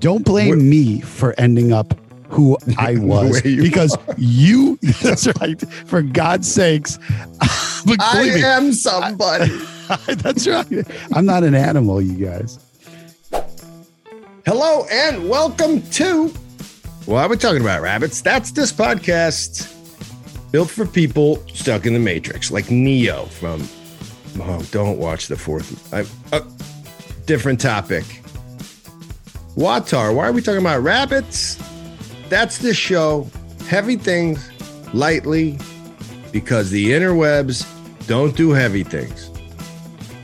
don't blame me for ending up who I was you because you. That's right. For God's sakes, I me, am somebody. that's right. I'm not an animal, you guys. Hello and welcome to. Well, I was talking about rabbits. That's this podcast built for people stuck in the matrix, like Neo from. Oh, don't watch the fourth. I, uh, different topic. WAWTAR. Why are we talking about rabbits? That's the show. Heavy things, lightly, because the interwebs don't do heavy things.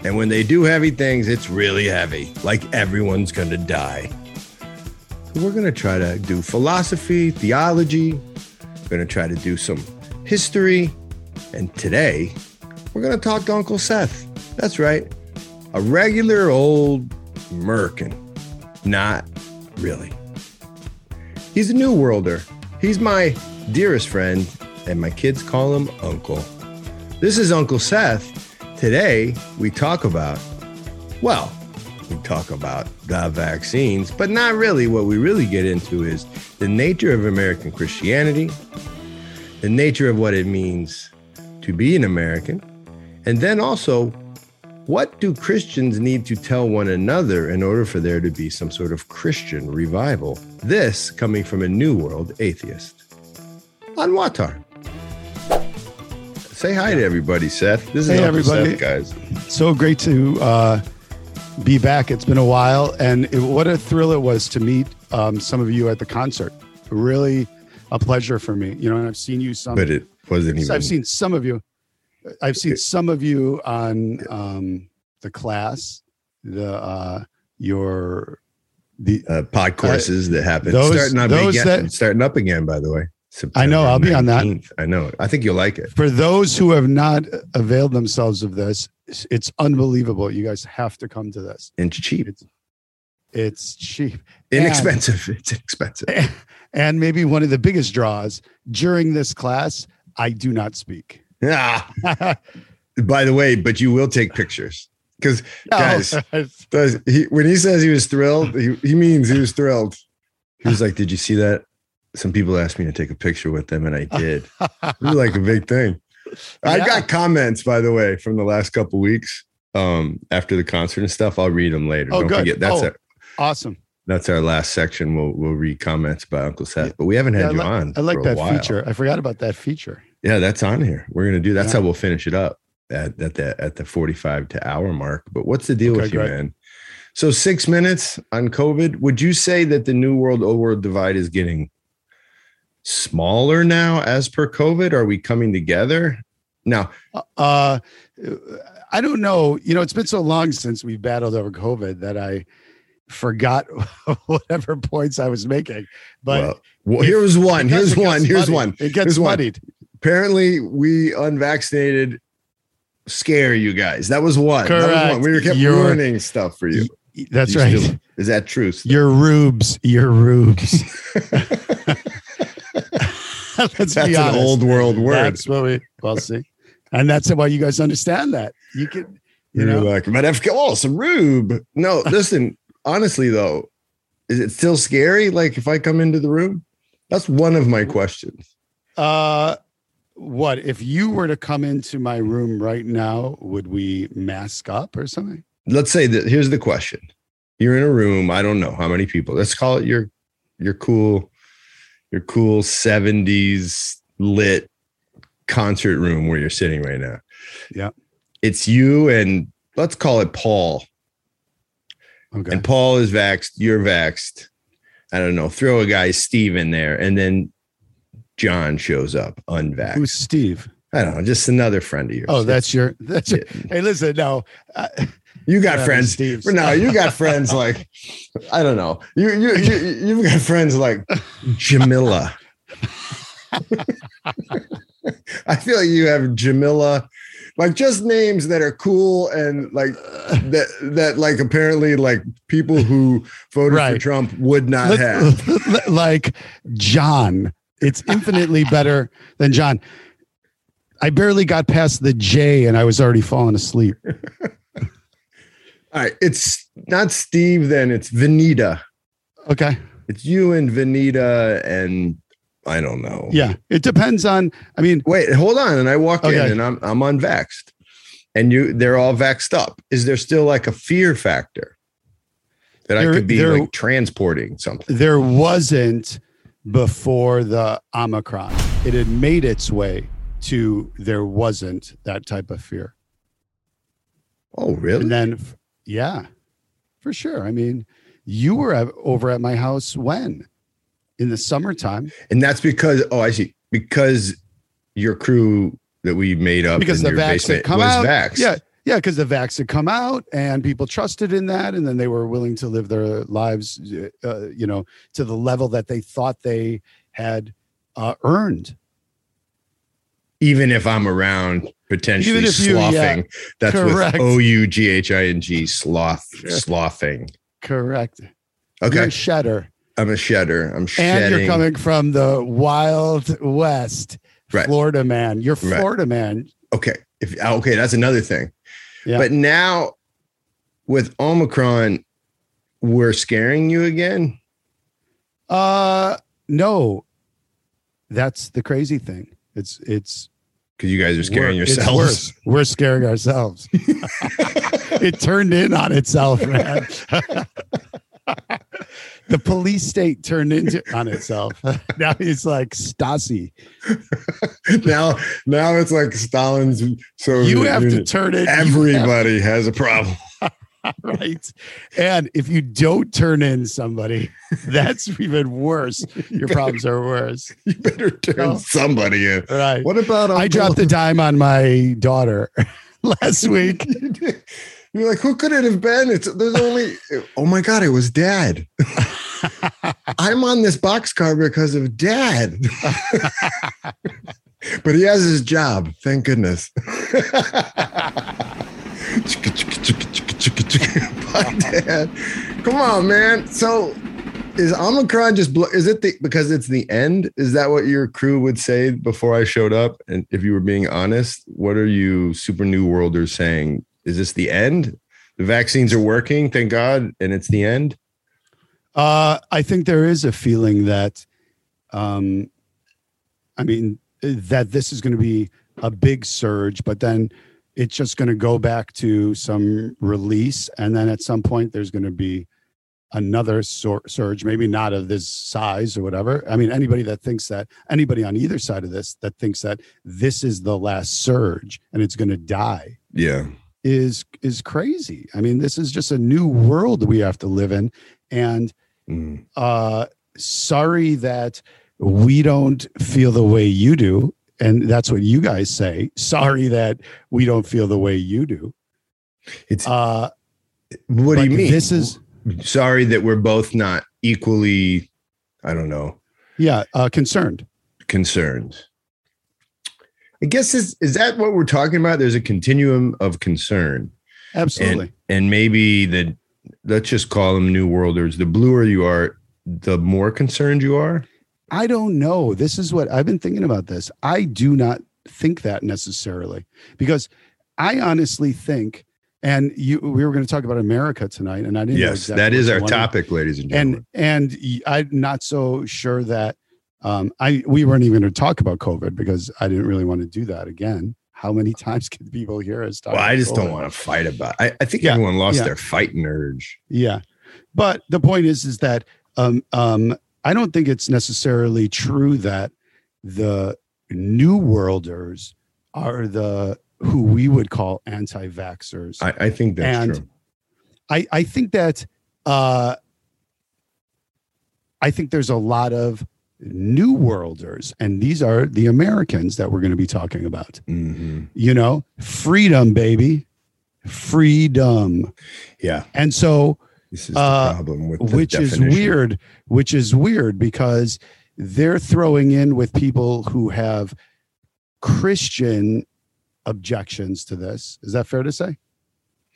And when they do heavy things, it's really heavy, like everyone's gonna die. We're gonna try to do philosophy, theology, we're gonna try to do some history, and today we're gonna talk to Uncle Seth. That's right, a regular old Merkin. Not really. He's a new worlder. He's my dearest friend, and my kids call him Uncle. This is Uncle Seth. Today, we talk about, well, we talk about the vaccines, but not really. What we really get into is the nature of American Christianity, the nature of what it means to be an American, and then also, what do Christians need to tell one another in order for there to be some sort of Christian revival? This coming from a New World atheist on WAWTAR. Say hi to everybody, Seth. This is Hey, Uncle everybody. Seth, guys. So great to uh, be back. It's been a while, and it, what a thrill it was to meet um, some of you at the concert. Really, a pleasure for me. You know, and I've seen you some. But it wasn't even. I've seen some of you. I've seen some of you on um, the class, the uh, your the. uh, pod courses that happen those- starting up those again. that- starting up again, by the way. I know, I'll be on that. I know. I think you'll like it. For those who have not availed themselves of this, it's- unbelievable. You guys have to come to this. And cheap, It's it's cheap. And- inexpensive. it's inexpensive. And maybe one of the biggest draws during this class, I do not speak. Ah, by the way, but you will take pictures because Guys. No. does he when he says he was thrilled, he, he means he was thrilled. He was like, "Did you see that?" Some people asked me to take a picture with them, and I did. It was like a big thing. I got comments, by the way, from the last couple weeks um, after the concert and stuff. I'll read them later. Oh, Don't good. forget that's Oh. our awesome. that's our last section. We'll we'll read comments by Uncle Seth, but we haven't Yeah, had I you like- on. I like that while. feature. I forgot about that feature. Yeah, that's on here. We're gonna do. That's Yeah. how we'll finish it up at at the at the forty five to hour mark. But what's the deal Okay, with you, great. man? So six minutes on COVID. Would you say that the new world old world divide is getting smaller now as per COVID? Are we coming together? Now, Uh, I don't know. You know, it's been so long since we battled over COVID that I forgot whatever points I was making. But well, well here's one. Here's one. Here's muddied. one. It gets Here's muddied. Apparently, we unvaccinated scare you guys. That was one. That was Correct. one. We were kept You're- ruining stuff for you. That's You right. still- is that true? Your rubes. Your rubes. Let's That's be an old world word. That's what we well see. And that's why you guys understand that. You can you You're know like, but I've oh, some rube. No, listen, honestly though, is it still scary? Like if I come into the room? That's one of my questions. uh what if you were to come into my room right now, would we mask up or something? Let's say that here's the question. You're in a room, I don't know how many people. Let's call it your your cool, your cool 70s lit concert room where you're sitting right now. Yeah. It's you and let's call it Paul. Okay. and Paul is vaxxed, you're vaxxed. I don't know, throw a guy Steve in there, and then John shows up unvaxxed. Who's Steve? I don't know, just another friend of yours. Oh, that's your that's your, hey listen, no. Uh, you got friends. Steve's. No, you got friends like I don't know. You you you you've got friends like Jamila. I feel like you have Jamila, like just names that are cool and like that that like apparently like people who voted for Trump would not have. like John. It's infinitely better than John. I barely got past the J and I was already falling asleep. All right, it's not Steve. Then it's Vanita. Okay. It's you and Vanita and I don't know. Yeah. It depends on, I mean, Wait, hold on. And I walk Okay. in and I'm I'm unvaxxed. And you they're all vaxxed up. Is there still like a fear factor that I could be there- like transporting something? there wasn't before the Omicron. It had made its way to there wasn't that type of fear. Oh, really? And then, yeah, for sure. I mean, you were at, over at my house when? In the summertime. And that's because oh, I see. Because your crew that we made up Because in the your vax had come was out. vaxxed. Yeah. Yeah, because the vax had come out and people trusted in that, and then they were willing to live their lives, uh, you know, to the level that they thought they had uh, earned. Even if I'm around potentially if you- yeah, sloughing. that's correct. with O U G H I N G sloth Sure. sloughing. Correct. Okay. You're a shedder. I'm a shedder. I'm and you're coming from the wild west Right. florida man you're Right. florida man okay. If okay, that's another thing. Yeah. But now with Omicron, we're scaring you again. uh no that's the crazy thing it's it's Because you guys are scaring yourselves. we're scaring ourselves it turned in on itself man the police state turned into on itself now it's like stasi now, now it's like Stalin's. So you have to turn it Everybody has a problem. right? And if you don't turn in somebody, that's even worse. Your problems are worse. You better turn No. somebody in. Right. What about I dropped the dime on my daughter last week. You're like, who could it have been? It's there's only. Oh my god, it was Dad. I'm on this boxcar because of Dad. but he has his job. Thank goodness. Bye, Dad. Come on, man. So is Omicron just blo- is it the because it's the end? Is that what your crew would say before I showed up? And if you were being honest, what are you super new worlders saying? Is this the end? The vaccines are working, thank God, and it's the end. Uh, I think there is a feeling that, um, I mean, that this is going to be a big surge, but then it's just going to go back to some release. And then at some point, there's going to be another sur- surge, maybe not of this size or whatever. I mean, anybody that thinks that, anybody on either side of this that thinks that this is the last surge and it's going to die Yeah. Is is crazy. I mean, this is just a new world we have to live in. And Mm. uh sorry that we don't feel the way you do and that's what you guys say sorry that we don't feel the way you do It's uh what do you mean? this is sorry that we're both not equally, I don't know, yeah uh concerned concerned. I guess is is that what we're talking about? There's a continuum of concern. absolutely. And maybe the let's just call them new worlders. The bluer you are the more concerned you are? I don't know. This is what i've been thinking about this. I do not think that necessarily because i honestly think and you we were going to talk about america tonight and i didn't know yes exactly that is our topic ladies and gentlemen. and and i'm not so sure that um i we weren't even going to talk about covid because i didn't really want to do that again. How many times can people hear us talk well i just don't want to fight about I, I think Yeah, everyone lost yeah. their fighting urge yeah. But the point is is that um um i don't think it's necessarily true that the new worlders are the who we would call anti-vaxxers. I, I think that's And- true. I, I think that uh, I think there's a lot of new worlders, and these are the Americans that we're going to be talking about. Mhm. You know, freedom, baby, freedom. yeah And so, this is Uh, the problem with the which is weird, which is weird because they're throwing in with people who have Christian objections to this. Is that fair to say?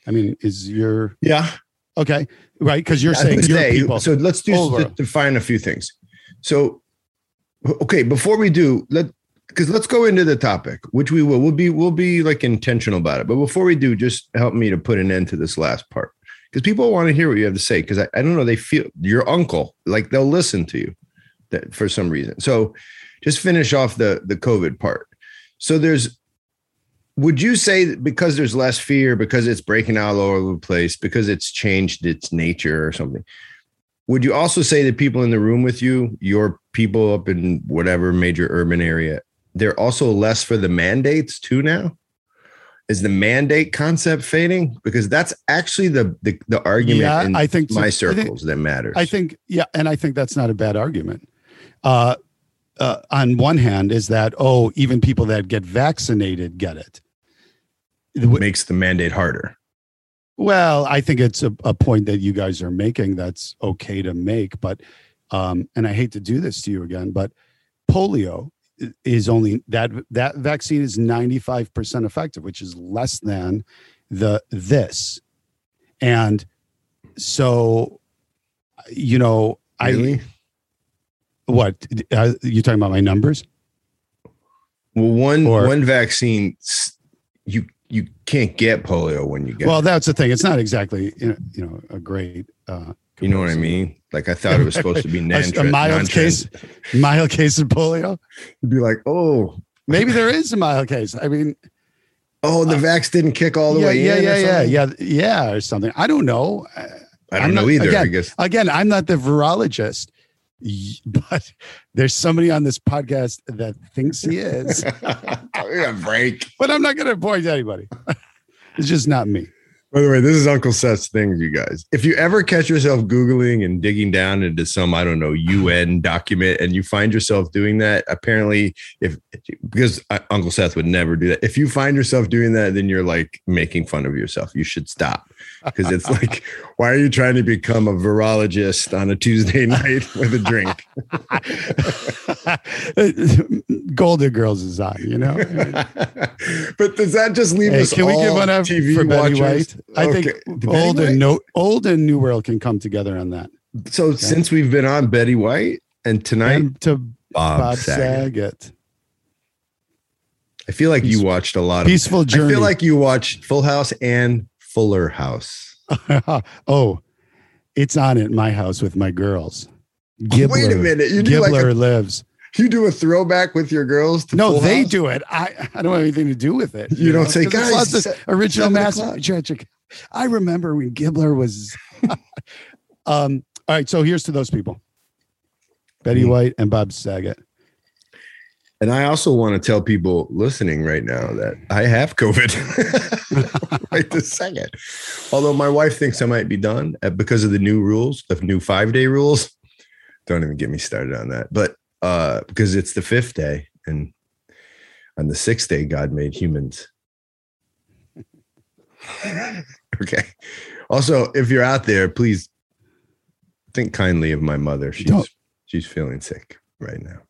I mean, is your yeah okay, right? Because you're I saying your say- people. So let's do define a few things. So, okay, before we do, let because let's go into the topic, which we will. We'll be we'll be like intentional about it. But before we do, just help me to put an end to this last part because people want to hear what you have to say. Because I, I don't know, they feel your uncle, like they'll listen to you that for some reason. So just finish off the the COVID part. So there's would you say because there's less fear, because it's breaking out all over the place, because it's changed its nature or something? Would you also say that people in the room with you, your people up in whatever major urban area, they're also less for the mandates too now? Is the mandate concept fading? Because that's actually the the, the argument Yeah, in I think so. my think- circles that matters. I think, yeah, and I think that's not a bad argument. Uh, uh, on one hand, is that oh, even people that get vaccinated get it. it makes the mandate harder. Well, I think it's a, a point that you guys are making that's okay to make, but um, and I hate to do this to you again, but polio is only that that vaccine is 95% effective, which is less than the this. And so you know, I what uh, you talking about my numbers? Well, one Or- one vaccine you you can't get polio when you get. Well, it. that's the thing. It's not exactly you know, a great uh you know what I mean. Like I thought it was supposed to be A, a mild case, mild case of polio. You'd be like, oh, Maybe there is a mild case. I mean, oh, the vax didn't kick all the yeah, way yeah, in. or yeah, yeah, yeah, yeah, or something. I don't know. Uh, I don't I'm know not- either. I again, guess Again, I'm not the virologist, but there's somebody on this podcast that thinks he is. a break. but I'm not going to point to anybody. it's just not me. By the way, this is Uncle Seth's thing, you guys. If you ever catch yourself Googling and digging down into some, I don't know, UN document and you find yourself doing that, apparently, if because Uncle Seth would never do that. If you find yourself doing that, then you're like making fun of yourself. You should stop because it's like, why are you trying to become a virologist on a Tuesday night with a drink? Golden Girls is on, you know. but does that just leave Hey, us can we give one up TV for Betty watchers? White? I think Okay. Betty old White? and no, old and New World can come together on that. So since we've been on Betty White and tonight and to Bob, Bob Saget. Saget. I feel like you watched a lot of. Peaceful Journey. I feel like you watched Full House and Fuller House. oh, it's on at my house with my girls. Gibbler, Wait a minute, you Gibbler like a, lives. you do a throwback with your girls? To No, Full they House? do it. I, I don't have anything to do with it. You don't say, 'Cause it's "Guys, lots of original master tragic. I remember when Gibbler was. um. All right, so here's to those people: Betty Hmm. White and Bob Saget. And I also want to tell people listening right now that I have COVID right this second. Although my wife thinks I might be done uh, because of the new rules, the new five day rules. Don't even get me started on that. But uh, because it's the fifth day and on the sixth day, God made humans. okay. Also, if you're out there, please think kindly of my mother. She's Don't. she's feeling sick right now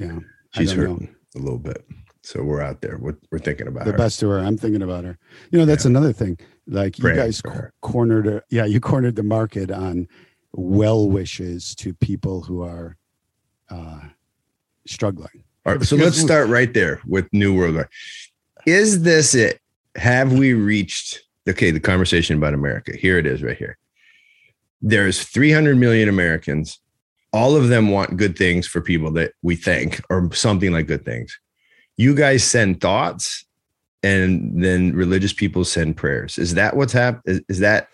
Yeah, she's don't know. hurting a little bit. So we're out there. We're, we're thinking about the her. best to her. I'm thinking about her. You know, that's another thing. Like you guys co- her. cornered, a, yeah, you cornered the market on well wishes to people who are uh, struggling. All right, so let's start right there with New World Order. Is this it? Have we reached okay? The conversation about America. Here it is, right here. There's 300 million Americans. All of them want good things for people that we think, or something like good things. You guys send thoughts, and then religious people send prayers. Is that what's happened? Is, is that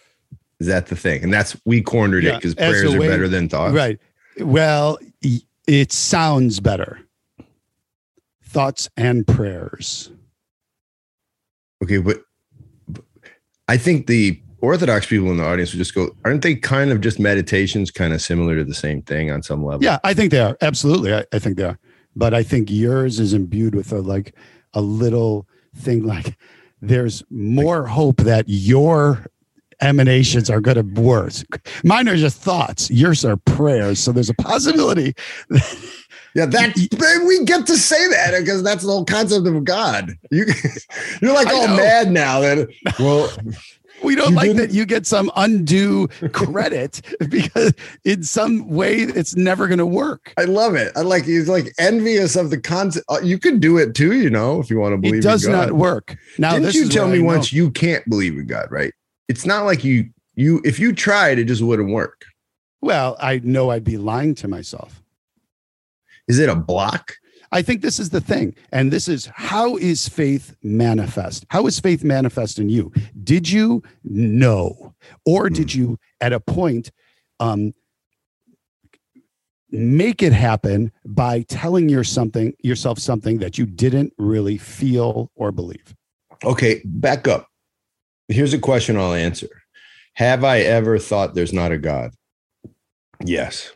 is that the thing? And that's we cornered it because prayers are better than thoughts. Right. Well, it sounds better. Thoughts and prayers. Okay, but I think the Orthodox people in the audience would just go, aren't they kind of just meditations, kind of similar to the same thing on some level? Yeah, I think they are. Absolutely. I, I think they are. But I think yours is imbued with a like a little thing like there's more hope that your emanations are going to work. Mine are just thoughts. Yours are prayers. So there's a possibility. Yeah, that we get to say that because that's the whole concept of God. You, you're like I all know. mad now that well, We don't You like didn't- that you get some undue credit because in some way it's never going to work. I love it. I like he's like envious of the concept. Uh, You could do it too, you know, if you want to believe. It does not work. Now, Didn't you tell me once you can't believe in God, right? It's not like you You if you tried, it just wouldn't work. Well, I know I'd be lying to myself. Is it a block? I think this is the thing. And this is how is faith manifest? How is faith manifest in you? Did you know? Or did you, at a point, um, make it happen by telling your something yourself something that you didn't really feel or believe? Okay, back up. Here's a question I'll answer. Have I ever thought there's not a God? Yes.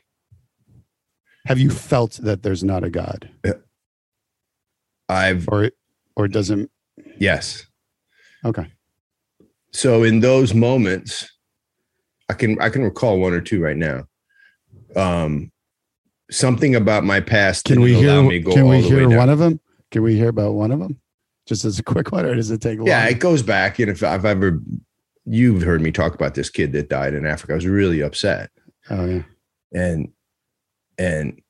Have you felt that there's not a God? I've Or or doesn't yes. okay. So in those moments, I can I can recall one or two right now. Um something about my past Can we hear allow me go can we hear down. one of them? Can we hear about one of them? Just as a quick one, or does it take long? Yeah, it goes back. And if I've ever you've heard me talk about this kid that died in Africa, I was really upset. oh yeah. and and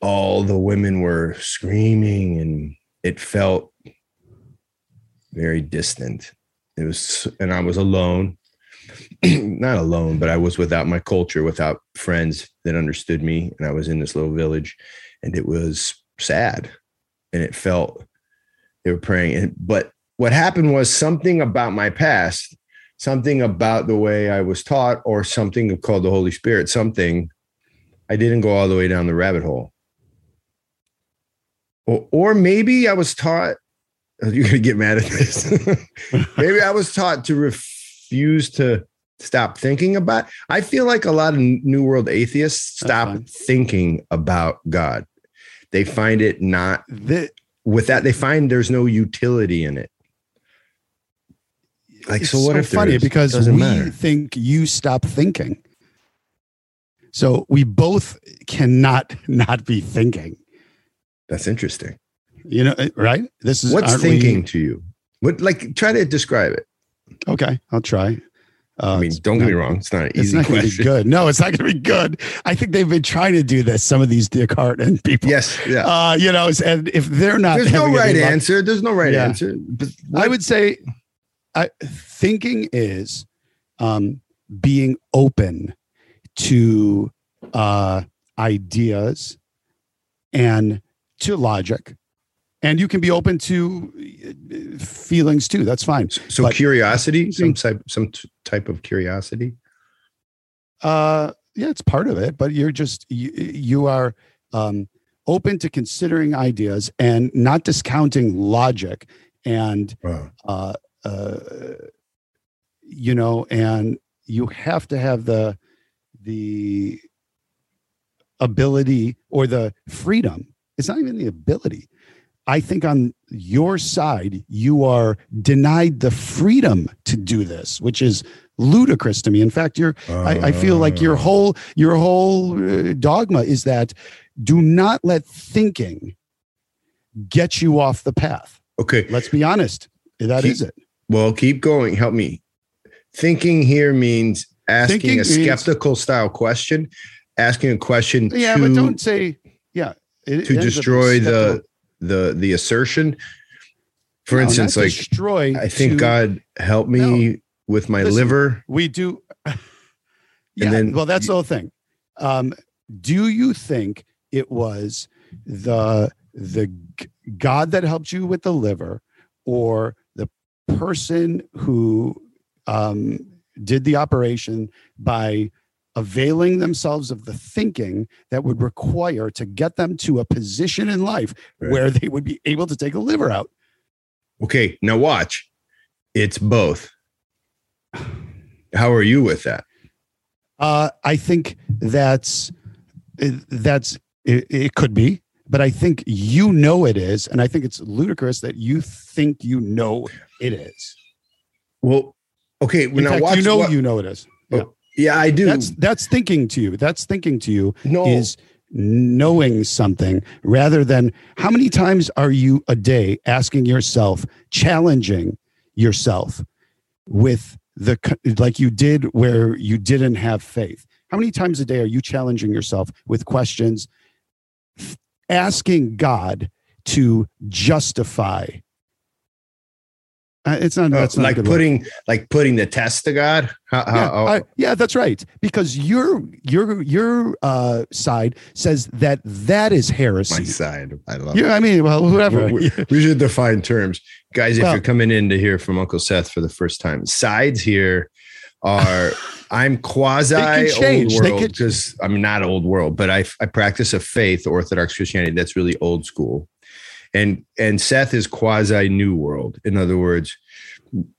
all the women were screaming and it felt very distant. It was and i was alone not alone but i was without my culture without friends that understood me. And i was in this little village and it was sad. And it felt they were praying. And but what happened was something about my past something about the way i was taught or something called the holy spirit something I didn't go all the way down the rabbit hole. Or, or maybe I was taught, you're going to get mad at this. maybe I was taught to refuse to stop thinking about. I feel like a lot of New World atheists stop thinking about God. They find it not, The, with that, they find there's no utility in it. Like, it's so what if funny because we matter. think you stop thinking. So we both cannot not be thinking. That's interesting. You know, eh, right? This is What's aren't we- thinking to you? What, like, try to describe it. okay, I'll try. Uh, I mean, don't get me wrong. It's not an It's easy not going to be good. No, it's not going to be good. I think they've been trying to do this. Some of these Descartes and people. Yes. Yeah. Uh, you know, and if they're not, There's no right luck- answer. There's no right Yeah. answer. But I would say, I, thinking is um, being open to uh, ideas and to logic, and you can be open to uh, feelings too. That's fine. so but- curiosity, some type, some type of curiosity. Uh, yeah, it's part of it, but you're just you, you are um, open to considering ideas and not discounting logic and Wow. uh, uh, you know, and you have to have the the ability or the freedom. It's not even the ability. I think on your side, you are denied the freedom to do this, which is ludicrous to me. In fact, you're I, I feel like your whole your whole uh, dogma is that do not let thinking get you off the path. Okay. Let's be honest. That is Keep- it. Well, keep going. Help me. Thinking here means asking Thinking a means- skeptical style question, asking a question Yeah, to, but don't say yeah. It to destroy the the the assertion. For No, instance, like destroy. I think to- God help me with my Listen, liver. we do. yeah. then well, that's the whole thing. Um, do you think it was the the God that helped you with the liver, or the person who um, did the operation by availing themselves of the thinking that would require to get them to a position in life Right. where they would be able to take a liver out? Okay, now watch. It's both. How are you with that? Uh, I think that's that's it, it could be, but I think you know it is, and I think it's ludicrous that you think you know it is. Well, okay, In now fact, watch. you know what- you know it is. Yeah. Yeah, I do. That's that's thinking to you. That's thinking to you no, is knowing something rather than how many times are you a day asking yourself, challenging yourself with the like you did where you didn't have faith. How many times a day are you challenging yourself with questions, asking God to justify it's not. Oh, That's not like word. putting like putting the test to God. How, how, yeah, how- I- yeah, that's right. Because your your your uh, side says that that is heresy. my side. I love. Yeah, I mean, well, whoever. We, should define terms, guys. If Well- you're coming in to hear from Uncle Seth for the first time, sides here are I'm quasi They can change. old world because I'm not old world, but I I practice a faith, Orthodox Christianity that's really old school, and and Seth is quasi new world. In other words,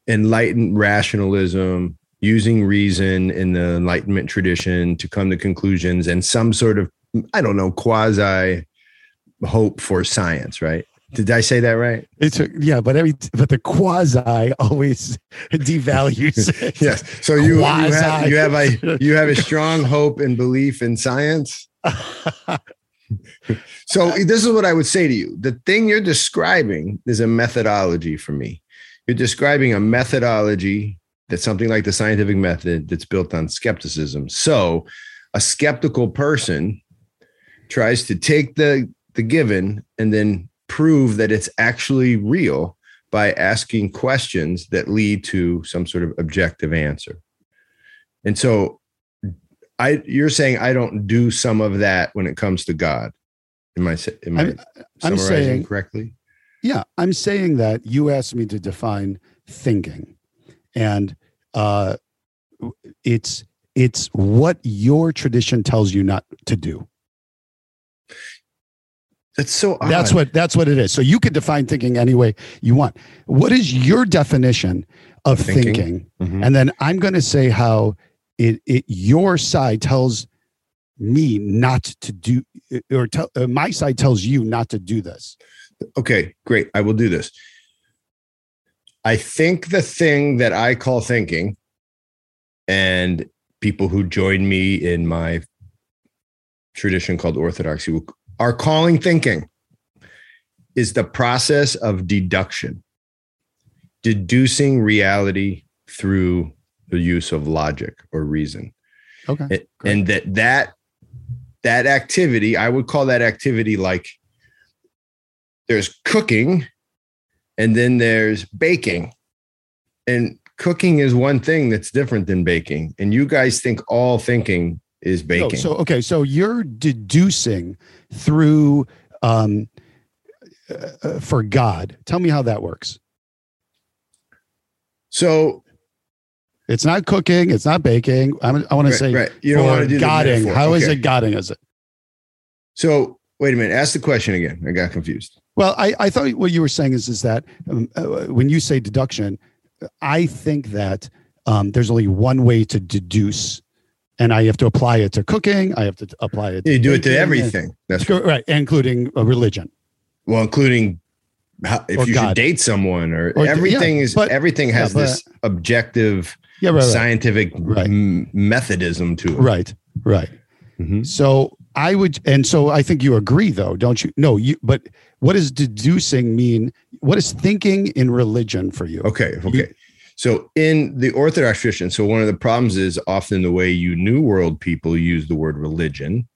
enlightened rationalism, using reason in the Enlightenment tradition to come to conclusions, and some sort of I don't know quasi hope for science, right? Did I say that right? It's a, yeah, but every but the quasi always devalues. it. Yes. So you you have, you have a you have a strong hope and belief in science. So this is what I would say to you. The thing you're describing is a methodology for me. You're describing a methodology that's something like the scientific method that's built on skepticism. So a skeptical person tries to take the the given and then prove that it's actually real by asking questions that lead to some sort of objective answer. And so I you're saying I don't do some of that when it comes to God. Am I am I I'm- summarizing saying- correctly? Yeah, I'm saying that you asked me to define thinking, and uh, it's it's what your tradition tells you not to do. That's so odd. That's what that's what it is. So you can define thinking any way you want. What is your definition of Thinking. thinking? Mhm. And then I'm going to say how it, it your side tells me not to do, or tell uh, my side tells you not to do this. Okay, great. I will do this. I think the thing that I call thinking, and people who join me in my tradition called orthodoxy are calling thinking, is the process of deduction, deducing reality through the use of logic or reason. Okay. It- and that that that activity i would call that activity like there's cooking and then there's baking and cooking is one thing that's different than baking and you guys think all thinking is baking so okay, so you're deducing through um, uh, uh, for God. Tell me how that works. so It's not cooking. It's not baking. I'm, I want to say right. you don't want to do Godding. How is Okay. it Godding? Is it? so wait a minute ask the question again i got confused Well, I, I thought what you were saying is is that um, uh, when you say deduction, I think that um, there's only one way to deduce, and I have to apply it to cooking. I have to apply it. you do it to everything that's and- right, including a religion. well including how, if Or you God. should date someone or, Or- everything yeah, is but- everything has yeah, but- this objective Yeah, right, scientific Right. m- methodism to it right, right. Mhm. So I would, and so I think you agree, though, don't you? No, you. But what does deducing mean? What is thinking in religion for you? Okay. Okay. So in the Orthodox tradition, so one of the problems is often the way you New World people use the word religion,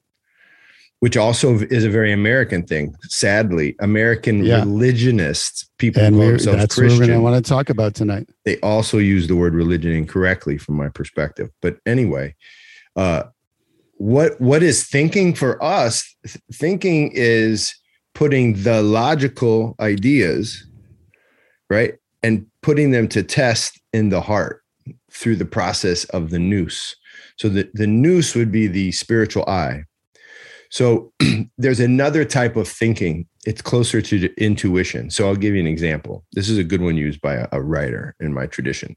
which also is a very American thing. Sadly, American Yeah. religionists, people And who call themselves that's what we're going to want to talk about tonight. they also use the word religion incorrectly from my perspective. But anyway, uh, what what is thinking for us? Th- Thinking is putting the logical ideas, right, and putting them to test in the heart through the process of the nous. So the, the nous would be the spiritual eye. So there's another type of thinking. It's closer to intuition. So I'll give you an example. This is a good one used by a, a writer in my tradition.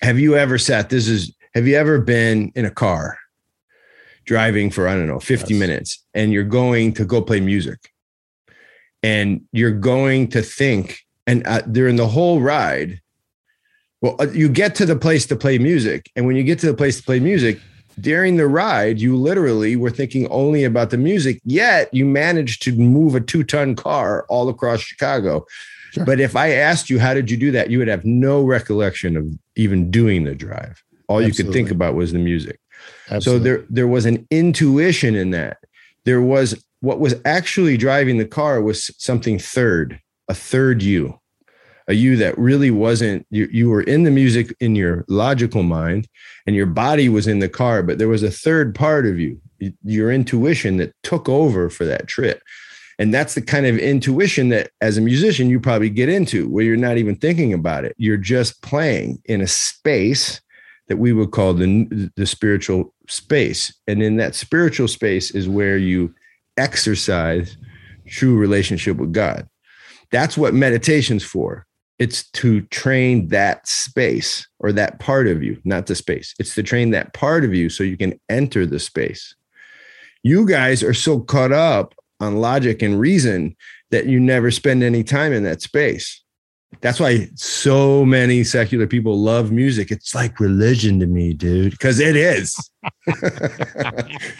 Have you ever sat? This is. Have you ever been in a car driving for I don't know 50 Yes. minutes and you're going to go play music and you're going to think and uh, during the whole ride well uh, you get to the place to play music and when you get to the place to play music during the ride you literally were thinking only about the music yet you managed to move a two-ton car all across chicago Sure. but if i asked you how did you do that you would have no recollection of even doing the drive all you could think about was the music Absolutely. so there there was an intuition in that. There was what was actually driving the car was something third, a third you, a you that really wasn't you, you were in the music in your logical mind and your body was in the car but there was a third part of you your intuition that took over for that trip. And that's the kind of intuition that as a musician you probably get into where you're not even thinking about it. You're just playing in a space that we would call the the spiritual space. And in that spiritual space is where you exercise true relationship with god. That's what meditation's for it's to train that space or that part of you, not the space. It's to train that part of you so you can enter the space. You guys are so caught up on logic and reason that you never spend any time in that space. That's why so many secular people love music. It's like religion to me, dude, because it is.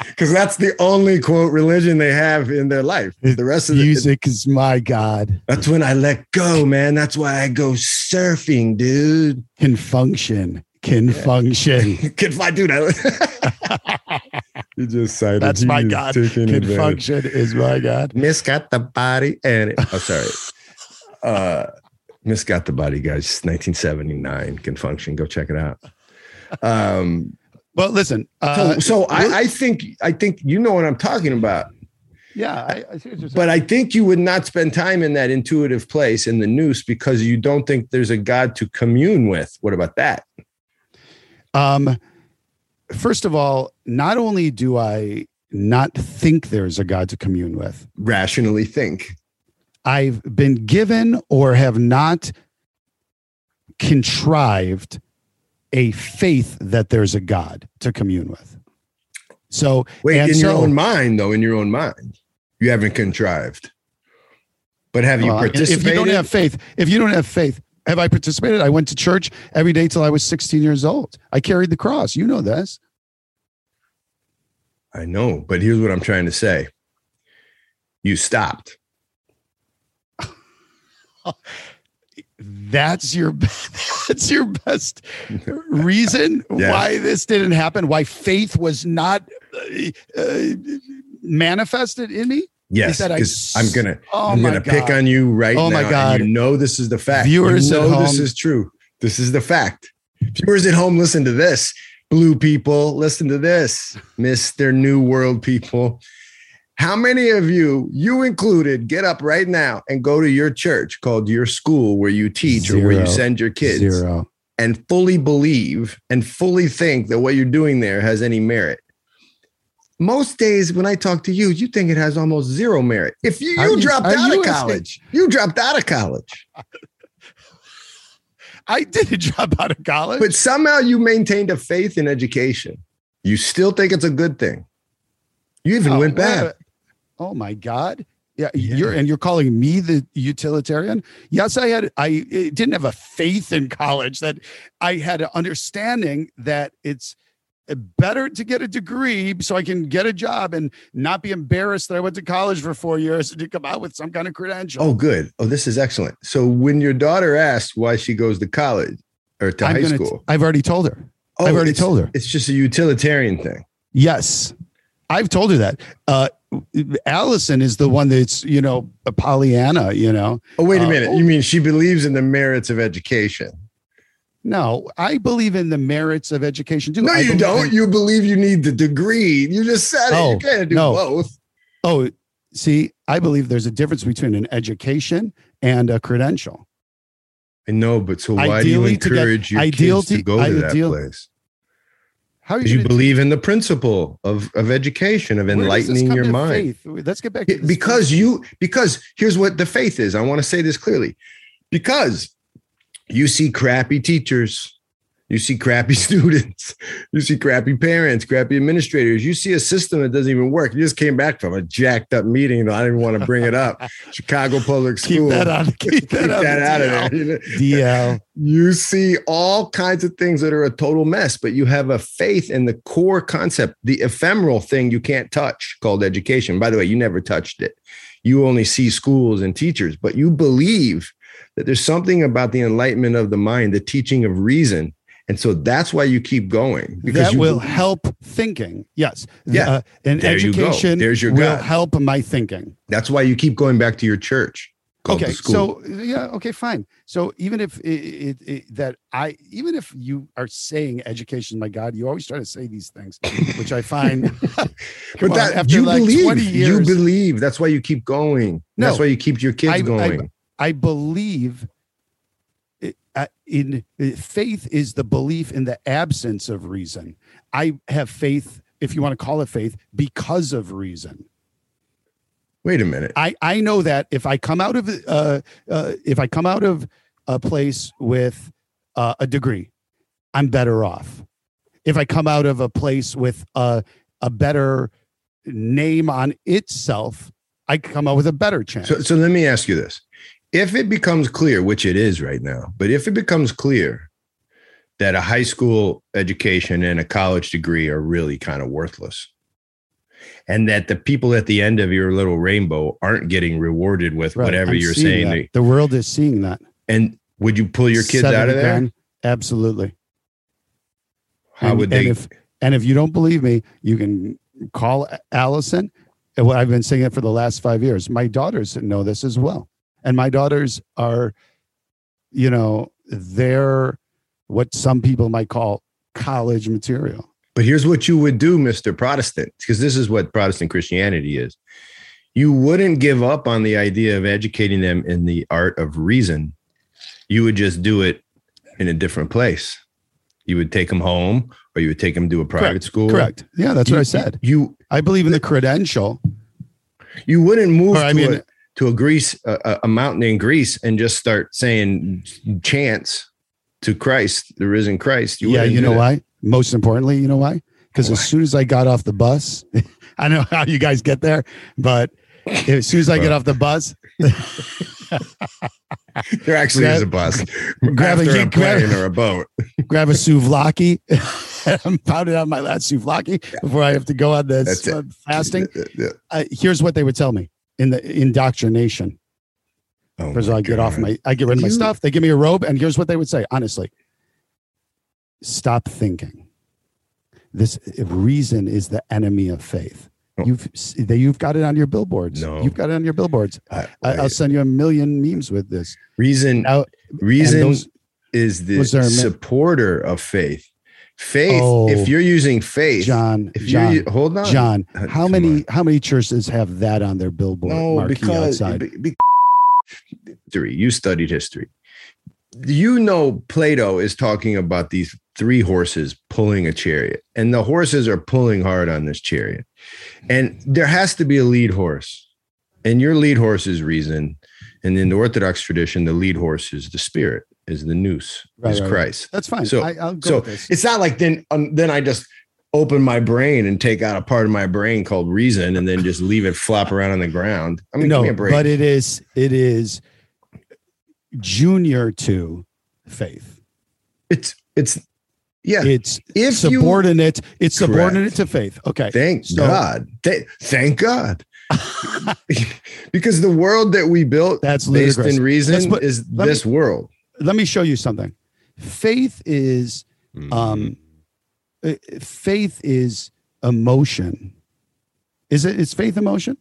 Because that's the only quote religion they have in their life. The rest of the music is my God. That's when I let go, man. That's why I go surfing, dude. Con Funk Shun. Can yeah. function. can fun, dude. I, you just cited. That's my God. Con Funk Shun is my God. Miss got the body and it. Oh, sorry. Uh, Miss got the body, guys. 1979 Con Funk Shun. Go check it out. Um, well, listen. Uh, so, so I, I, think I think you know what I'm talking about. Yeah, I, I but I think you would not spend time in that intuitive place in the nous because you don't think there's a God to commune with. What about that? Um, first of all, not only do I not think there's a God to commune with, rationally think, I've been given or have not contrived a faith that there's a God to commune with. So wait, in so, your own mind, though, in your own mind, you haven't contrived. But have you well, participated? If you don't have faith, if you don't have faith, have I participated? I went to church every day till I was 16 years old. I carried the cross. You know this. I know, but here's what I'm trying to say. You stopped. That's your that's your best reason yes. why this didn't happen why faith was not uh, uh, manifested in me? Yes because i'm gonna oh i'm gonna God. pick on you right oh now my God. you know this is the fact. Viewers you know at this is true. This is the fact. Viewers at home listen to this. Blue people listen to this mr new world people how many of you, you included, get up right now and go to your church called your school where you teach Zero. or where you send your kids Zero. and fully believe and fully think that what you're doing there has any merit? Most days when I talk to you, you think it has almost zero merit. If you, you, you dropped out you of college, you dropped out of college. I did drop out of college. But somehow you maintained a faith in education. You still think it's a good thing. You even oh, went back. Oh my God. Yeah, yeah, you're and you're calling me the utilitarian. Yes, I had I didn't have a faith in college that I had an understanding that it's better to get a degree so I can get a job and not be embarrassed that I went to college for four years and to come out with some kind of credential. Oh, good. Oh, this is excellent. So when your daughter asks why she goes to college or to I'm high school, I've already told her. Oh, I've already told her. It's just a utilitarian thing. Yes. I've told her that. Uh, Allison is the one that's you know a Pollyanna. You know. Oh wait a uh, minute! Uh, you mean she believes in the merits of education? No, I believe in the merits of education too. No, I you don't. In, you believe you need the degree. You just said oh, it. You can't do no. both. Oh, see, I believe there's a difference between an education and a credential. I know, but so why ideally do you encourage get, your kids to, to go to ideal, that place? How you, you believe in the principle of, of education, of enlightening your mind. Faith? Let's get back to because you because here's what the faith is. I want to say this clearly. Because you see crappy teachers you see crappy students. You see crappy parents, crappy administrators. You see a system that doesn't even work. You just came back from a jacked up meeting. I didn't want to bring it up. Chicago Public School. Keep that on. Keep that, keep that out of there. DL. You see all kinds of things that are a total mess, but you have a faith in the core concept, the ephemeral thing you can't touch called education. By the way, you never touched it. You only see schools and teachers, but you believe that there's something about the enlightenment of the mind, the teaching of reason and so that's why you keep going. Because that will help thinking. Yes. Yeah. Uh, and there education There's your will help my thinking. That's why you keep going back to your church. okay so yeah okay fine so even if it, it, it, that i even if you are saying education my god you always try to say these things which i find but on, that after you like believe 20 you believe that's why you keep going that's why you keep your kids I- going I believe i- uh, in uh, faith is the belief in the absence of reason. I have faith, if you want to call it faith, because of reason. wait a minute I I know that if I come out of uh, uh if I come out of a place with uh, a degree, I'm better off. If I come out of a place with a a better name on itself, I come out with a better chance. so, so let me ask you this if it becomes clear which it is right now but if it becomes clear that a high school education and a college degree are really kind of worthless and that the people at the end of your little rainbow aren't getting rewarded with Right, whatever I'm you're saying that. the world is seeing that. and would you pull your kids out of there grand, Absolutely. how and, would and they if and if you don't believe me, you can call Allison. I've been saying it for the last five years. My daughters know this as well, and my daughters are, you know, they're what some people might call college material. But here's what you would do, Mr. Protestant, because this is what Protestant Christianity is. You wouldn't give up on the idea of educating them in the art of reason. You would just do it in a different place. You would take them home or you would take them to a private school. Correct. Yeah, that's You- what I said. You I believe in the credential. you wouldn't move I mean, a, to a Greece a, a- a mountain in Greece and just start saying chants to Christ, the risen Christ. yeah, you know that. why? Most importantly, you know why? Because as soon as I got off the bus, I know how you guys get there, but as soon as I get off the bus, There actually Grab- is a bus grab a- after a grab- plane or a boat. grab a souvlaki, and pound it out my last souvlaki before I have to go on this uh, fasting. Yeah. Uh, here's what they would tell me in the indoctrination. Oh First of all, my I get off my, I get rid of my You- stuff. They give me a robe, and here's what they would say. Honestly, stop thinking. This reason is the enemy of faith. Oh. You've they, you've got it on your billboards. No. You've got it on your billboards. I- I, I'll send you a million memes with this. reason Now, reason those- is the those are mi- supporter of faith. Faith. Oh, if you're using faith, John, if John, you hold on, John, Uh, how many on. how many churches have that on their billboard no, marquee because outside? be- be- history. You studied history. You know, Plato is talking about these three horses pulling a chariot, and the horses are pulling hard on this chariot, and there has to be a lead horse, and your lead horse is reason, and in the Orthodox tradition, the lead horse is the spirit, is the nous Right, is right, right. Christ. That's fine. So- I, I'll go so with this. it's not like then um, then I just open my brain and take out a part of my brain called reason and then just leave it flop around on the ground. I mean, no, me but it is it is junior to faith. it's it's yeah. It's if you subordinate. it's Correct. subordinate to faith. Okay. thank So- God, Th- thank God, because the world that we built That's based ludicrous. in reason is let me- this world. Let me show you something. Faith is Mm. um uh, faith is emotion. Is it is faith emotion?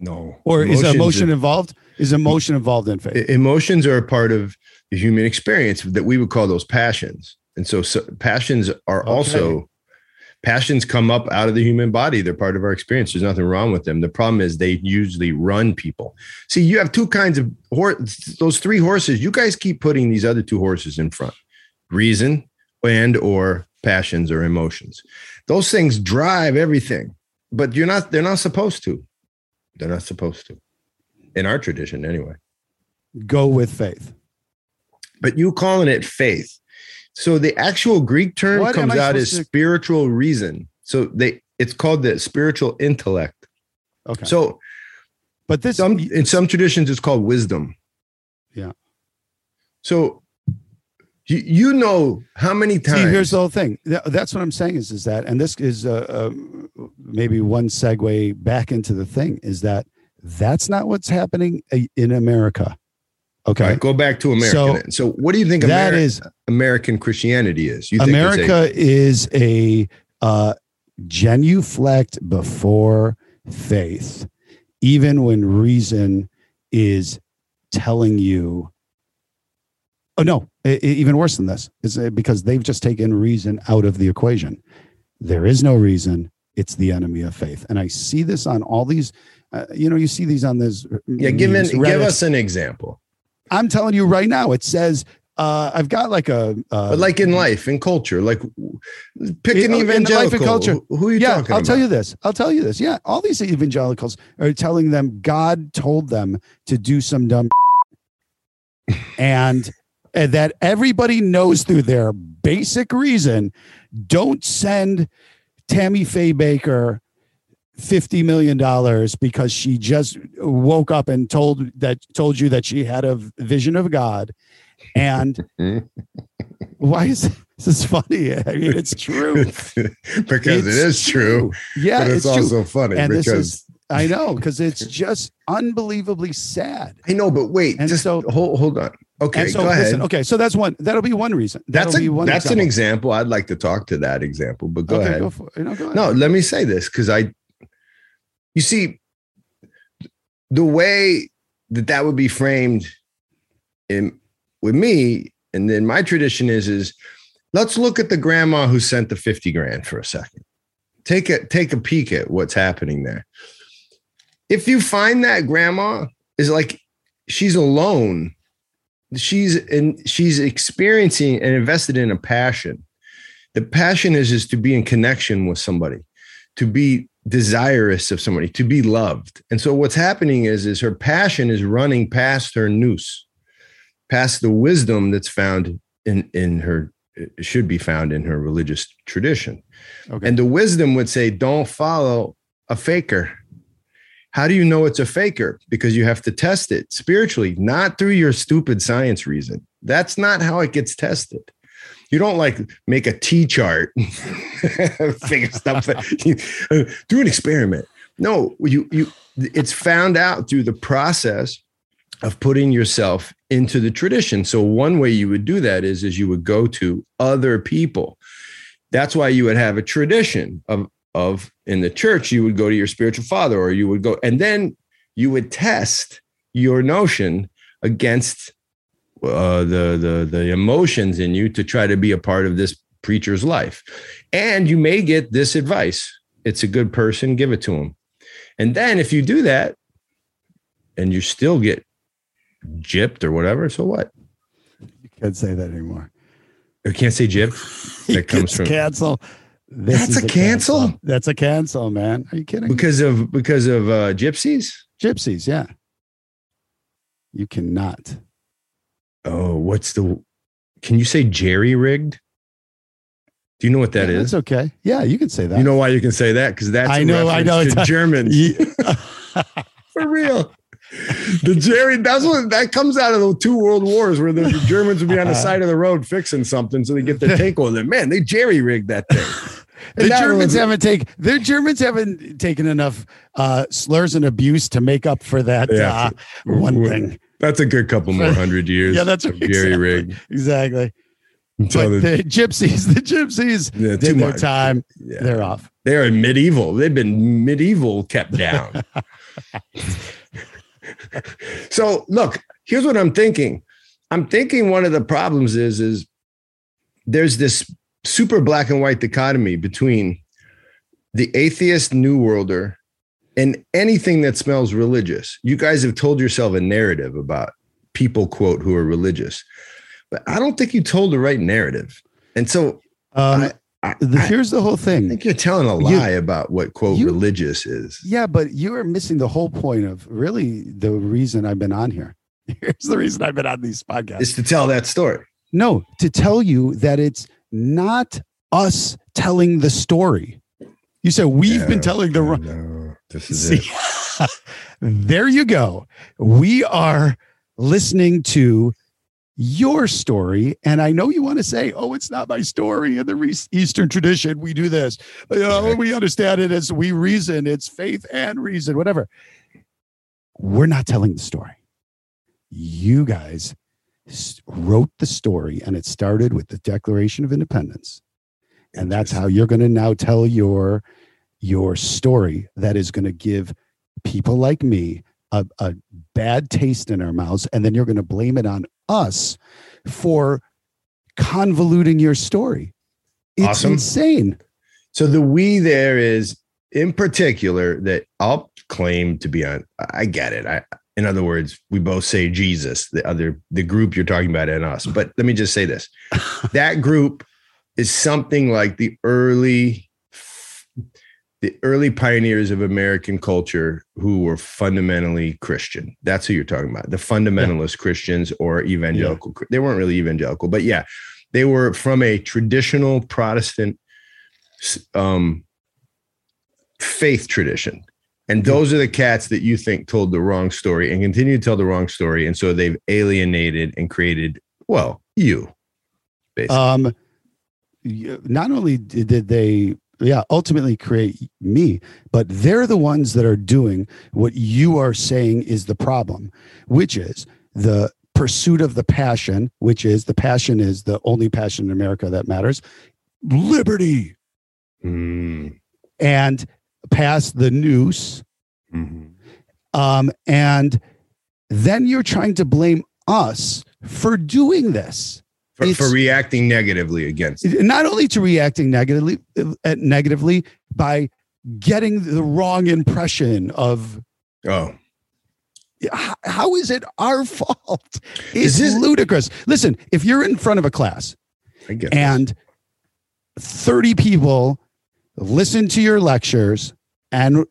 no, Or is emotion are- involved? Is emotion involved in faith? Emotions are a part of the human experience that we would call those passions and so, so passions are Okay. also passions come up out of the human body. They're part of our experience. There's nothing wrong with them. The problem is they usually run people. See you have two kinds of horse those three horses. You guys keep putting these other two horses in front. Reason and or passions or emotions. Those things drive everything but you're not they're not supposed to. They're not supposed to. In our tradition anyway. Go with faith. but you calling it faith. So the actual Greek term What comes out as to- spiritual reason. So they it's called the spiritual intellect. Okay. So but this some in some traditions it's called wisdom. Yeah. So you, you know how many times See, here's the whole thing. That's what I'm saying is, is that, and this is uh, uh, maybe one segue back into the thing is that that's not what's happening uh, in America. Okay. Right, go back to America. So- So, what do you think That Ameri- is American Christianity is? You think it's a- America is a uh, genuflect before faith, even when reason is telling you oh no i- i- even worse than this is uh, because they've just taken reason out of the equation there is no reason it's the enemy of faith and i see this on all these uh, you know you see these on this Yeah, give in, give us an example. I'm telling you right now it says uh, i've got like a uh, But like in life, in culture, like pick an in life and culture. Who, who are you yeah, talking I'll about? tell you this. I'll tell you this. Yeah, all these evangelicals are telling them God told them to do some dumb and, and that everybody knows through their basic reason don't send Tammy Faye Bakker fifty million dollars because she just woke up and told that told you that she had a vision of God, and why is this is funny? I mean, it's true. because it is true, Yeah, but it's, it's, true. also funny And this because is I know because it's just unbelievably sad. I know. But wait, And just so- hold hold on. Okay, so go ahead. listen, okay, so that's one. That'll be one reason. That'll that's a, one. that's an example. example. I'd like to talk to that example, but go okay, ahead. Go for, no, go ahead. No, let me say this because I, you see, the way that that would be framed in with me, and then my tradition is is let's look at the grandma who sent the fifty grand for a second. Take a take a peek at what's happening there. If you find that grandma is like she's alone, she's and she's experiencing and invested in a passion the passion is is to be in connection with somebody to be desirous of somebody to be loved. And so what's happening is is her passion is running past her nous past the wisdom that's found in in her should be found in her religious tradition. Okay. and the wisdom would say don't follow a faker. How do you know it's a faker? Because you have to test it spiritually not through your stupid science reason. That's not how it gets tested you don't like make a T chart, figure stuff. Do an experiment. No, you you. It's found out through the process of putting yourself into the tradition. So one way you would do that is is you would go to other people. That's why you would have a tradition of of in the church. You would go to your spiritual father, or you would go, and then you would test your notion against uh, the the the emotions in you to try to be a part of this preacher's life, and you may get this advice: it's a good person, give it to him. And then if you do that, and you still get gypped or whatever, so what? you can't say that anymore. I can't say gypped. That comes from- cancel. This That's is a cancel? That's a cancel, man. Are you kidding? because of because of uh, gypsies. Gypsies, yeah. You cannot. Oh, what's the? Can you say jerry rigged? Do you know what that Yeah, is? That's okay. Yeah, you can say that. You know why you can say that? Because that's I know, I know, it's Germans. For real. The Jerry, that's what that comes out of the two world wars where the Germans would be on the side of the road fixing something so they get their tank on them. Man, they jerry rigged that thing. the Germans haven't taken the Germans haven't taken enough uh, slurs and abuse to make up for that Yeah. uh, one thing. That's a good couple more hundred years. Yeah, that's jerry exactly. rigged. Exactly. Until the- the gypsies, the gypsies yeah, did their much. time. Yeah. They're off. They're medieval. They've been medieval kept down. so look, here's what I'm thinking. I'm thinking one of the problems is is there's this super black and white dichotomy between the atheist new worlder and anything that smells religious. You guys have told yourself a narrative about people quote who are religious. But I don't think you told the right narrative. And so Um, I, I, the, here's the whole thing. I think you're telling a You- lie about what quote you- religious is. Yeah, but you are missing the whole point of really the reason I've been on here. Here's the reason I've been on these podcasts. Is to tell that story. No, to tell you that it's not us telling the story. You said we've been telling the wrong. No, this is See, it. there you go. We are listening to your story. And I know you want to say, oh, it's not my story. In the Eastern tradition, we do this. You know, We understand it as we reason, it's faith and reason, whatever. We're not telling the story. You guys wrote the story, and it started with the Declaration of Independence. And that's how you're going to now tell your your story that is going to give people like me a, a bad taste in our mouths, and then you're going to blame it on us for convoluting your story. It's Awesome. insane. So the we there is in particular that I'll claim to be on. I get it. I, in other words, we both say Jesus, the other, the group you're talking about and us. But let me just say this that group is something like the early, the early pioneers of American culture who were fundamentally Christian. That's who you're talking about. The fundamentalist Christians or evangelical. They weren't really evangelical, but yeah, they were from a traditional Protestant um, faith tradition. And those are the cats that you think told the wrong story and continue to tell the wrong story. And so they've alienated and created, well, you. Basically. Um, not only did they, yeah, ultimately create me, but they're the ones that are doing what you are saying is the problem, which is the pursuit of the passion, which is the passion is the only passion in America that matters, liberty, Hmm. and pass the nous. Mhm. Um, and then you're trying to blame us for doing this. For, for reacting negatively against. it. not only to reacting negatively uh, negatively by getting the wrong impression of Oh, h- how is it our fault Is this- ludicrous listen if you're in front of a class get this. and 30 people listen to your lectures and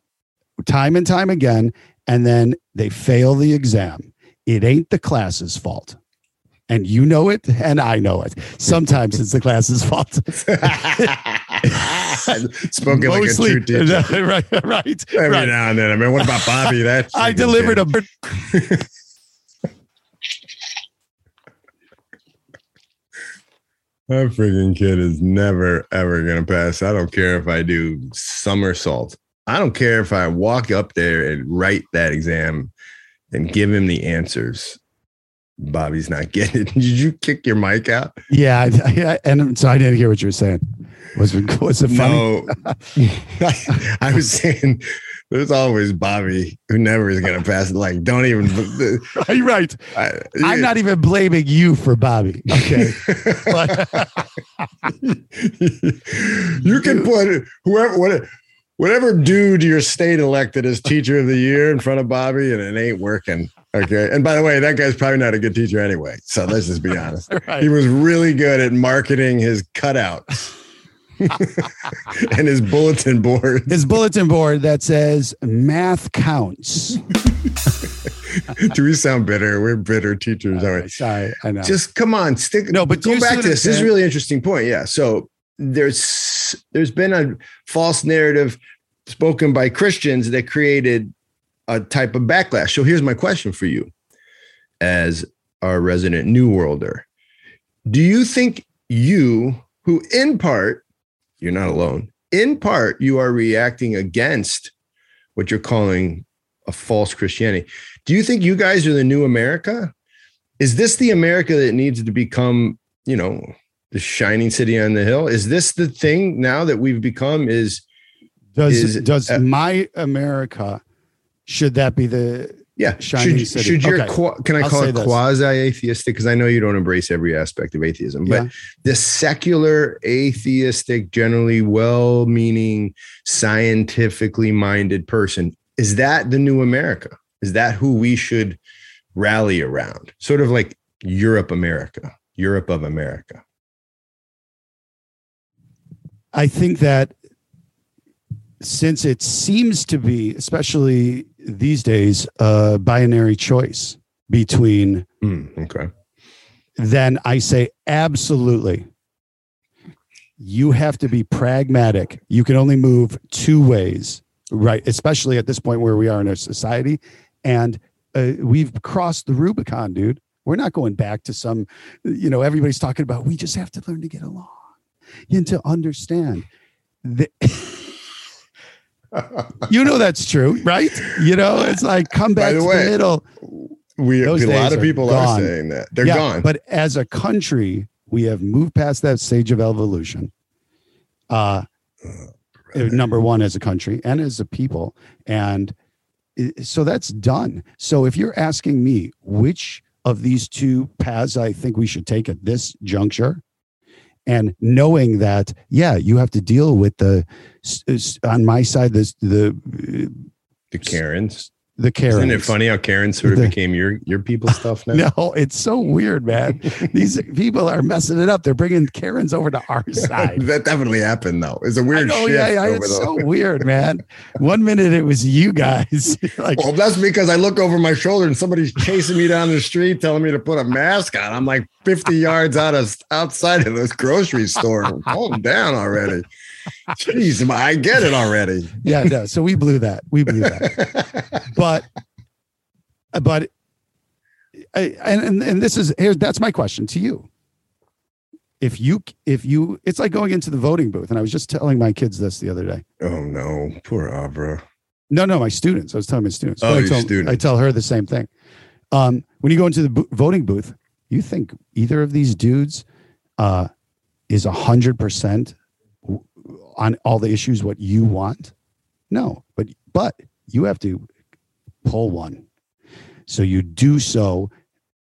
time and time again and then they fail the exam it ain't the class's fault and you know it and i know it sometimes it's the class's fault Spoken like a true teacher. right, right, Every right. now and then. I mean, what about Bobby? That I delivered kid. a. That freaking kid is never ever gonna pass. I don't care if I do somersaults. I don't care if I walk up there and write that exam and give him the answers. Bobby's not getting it. Did you kick your mic out? Yeah, I, and so I didn't hear what you were saying. Was it was it funny? No. I was saying there's always Bobby who never is gonna pass it. Like, don't even You're right. I, I'm not even blaming you for Bobby. Okay, you can put whoever what, whatever dude your state elected as teacher of the year in front of Bobby, and it ain't working. Okay. And by the way, that guy's probably not a good teacher anyway. So let's just be honest. right. He was really good at marketing his cutouts and his bulletin board. his bulletin board that says "math counts." Do we sound bitter? We're bitter teachers, aren't we? Uh, sorry, I know. just come on stick No, but go back to this this is a really interesting point yeah so there's there's been a false narrative spoken by christians that created a type of backlash so here's my question for you as our resident new worlder do you think you who in part you're not alone in part you are reacting against what you're calling a false christianity do you think you guys are the new america is this the America that needs to become, you know, the shining city on the hill? Is this the thing now that we've become? Is does is- does uh, my America should that be the yeah? Should city. should your Okay. qua- can I I'll call it quasi atheistic? Because I know you don't embrace every aspect of atheism, but Yeah. the secular atheistic, generally well meaning, scientifically minded person is that the new America? Is that who we should rally around? Sort of like Europe, America, Europe of America. I think that since it seems to be, especially these days, a binary choice between, Hmm, okay. then I say absolutely. You have to be pragmatic. You can only move two ways, right? Especially at this point where we are in our society. And uh, we've crossed the Rubicon, dude. We're not going back to some, you know, everybody's talking about we just have to learn to get along and to understand. The, you know that's true, right? You know, it's like come back the to way, the middle. We Those a lot of people gone. are saying that they're Yeah, gone. But as a country, we have moved past that stage of evolution. Uh, number one, as a country and as a people, and so that's done. So if you're asking me which of these two paths I think we should take at this juncture, and knowing that, yeah, you have to deal with the on my side, this the The Karens. The Karens. Isn't it funny how Karen sort of The- became your your people stuff now? No, it's so weird, man. These people are messing it up. They're bringing Karens over to our side. that definitely happened though. It's a weird know, yeah, yeah, it's the- so weird, man. One minute it was you guys, like Well, that's because I look over my shoulder and somebody's chasing me down the street, telling me to put a mask on. I'm like 50 yards out of outside of this grocery store. Calm down already. Jeez, I get it already. yeah, no. So we blew that. We blew that. But, but, I, and, and and this is here. That's my question to you. If you if you, it's like going into the voting booth, and I was just telling my kids this the other day. oh no, poor Abra. No, no, my students. I was telling my students. Oh, I, your students. I tell her the same thing. Um, when you go into the bo- voting booth, you think either of these dudes uh, is a hundred percent on all the issues what you want? No, but but you have to pull one. So you do so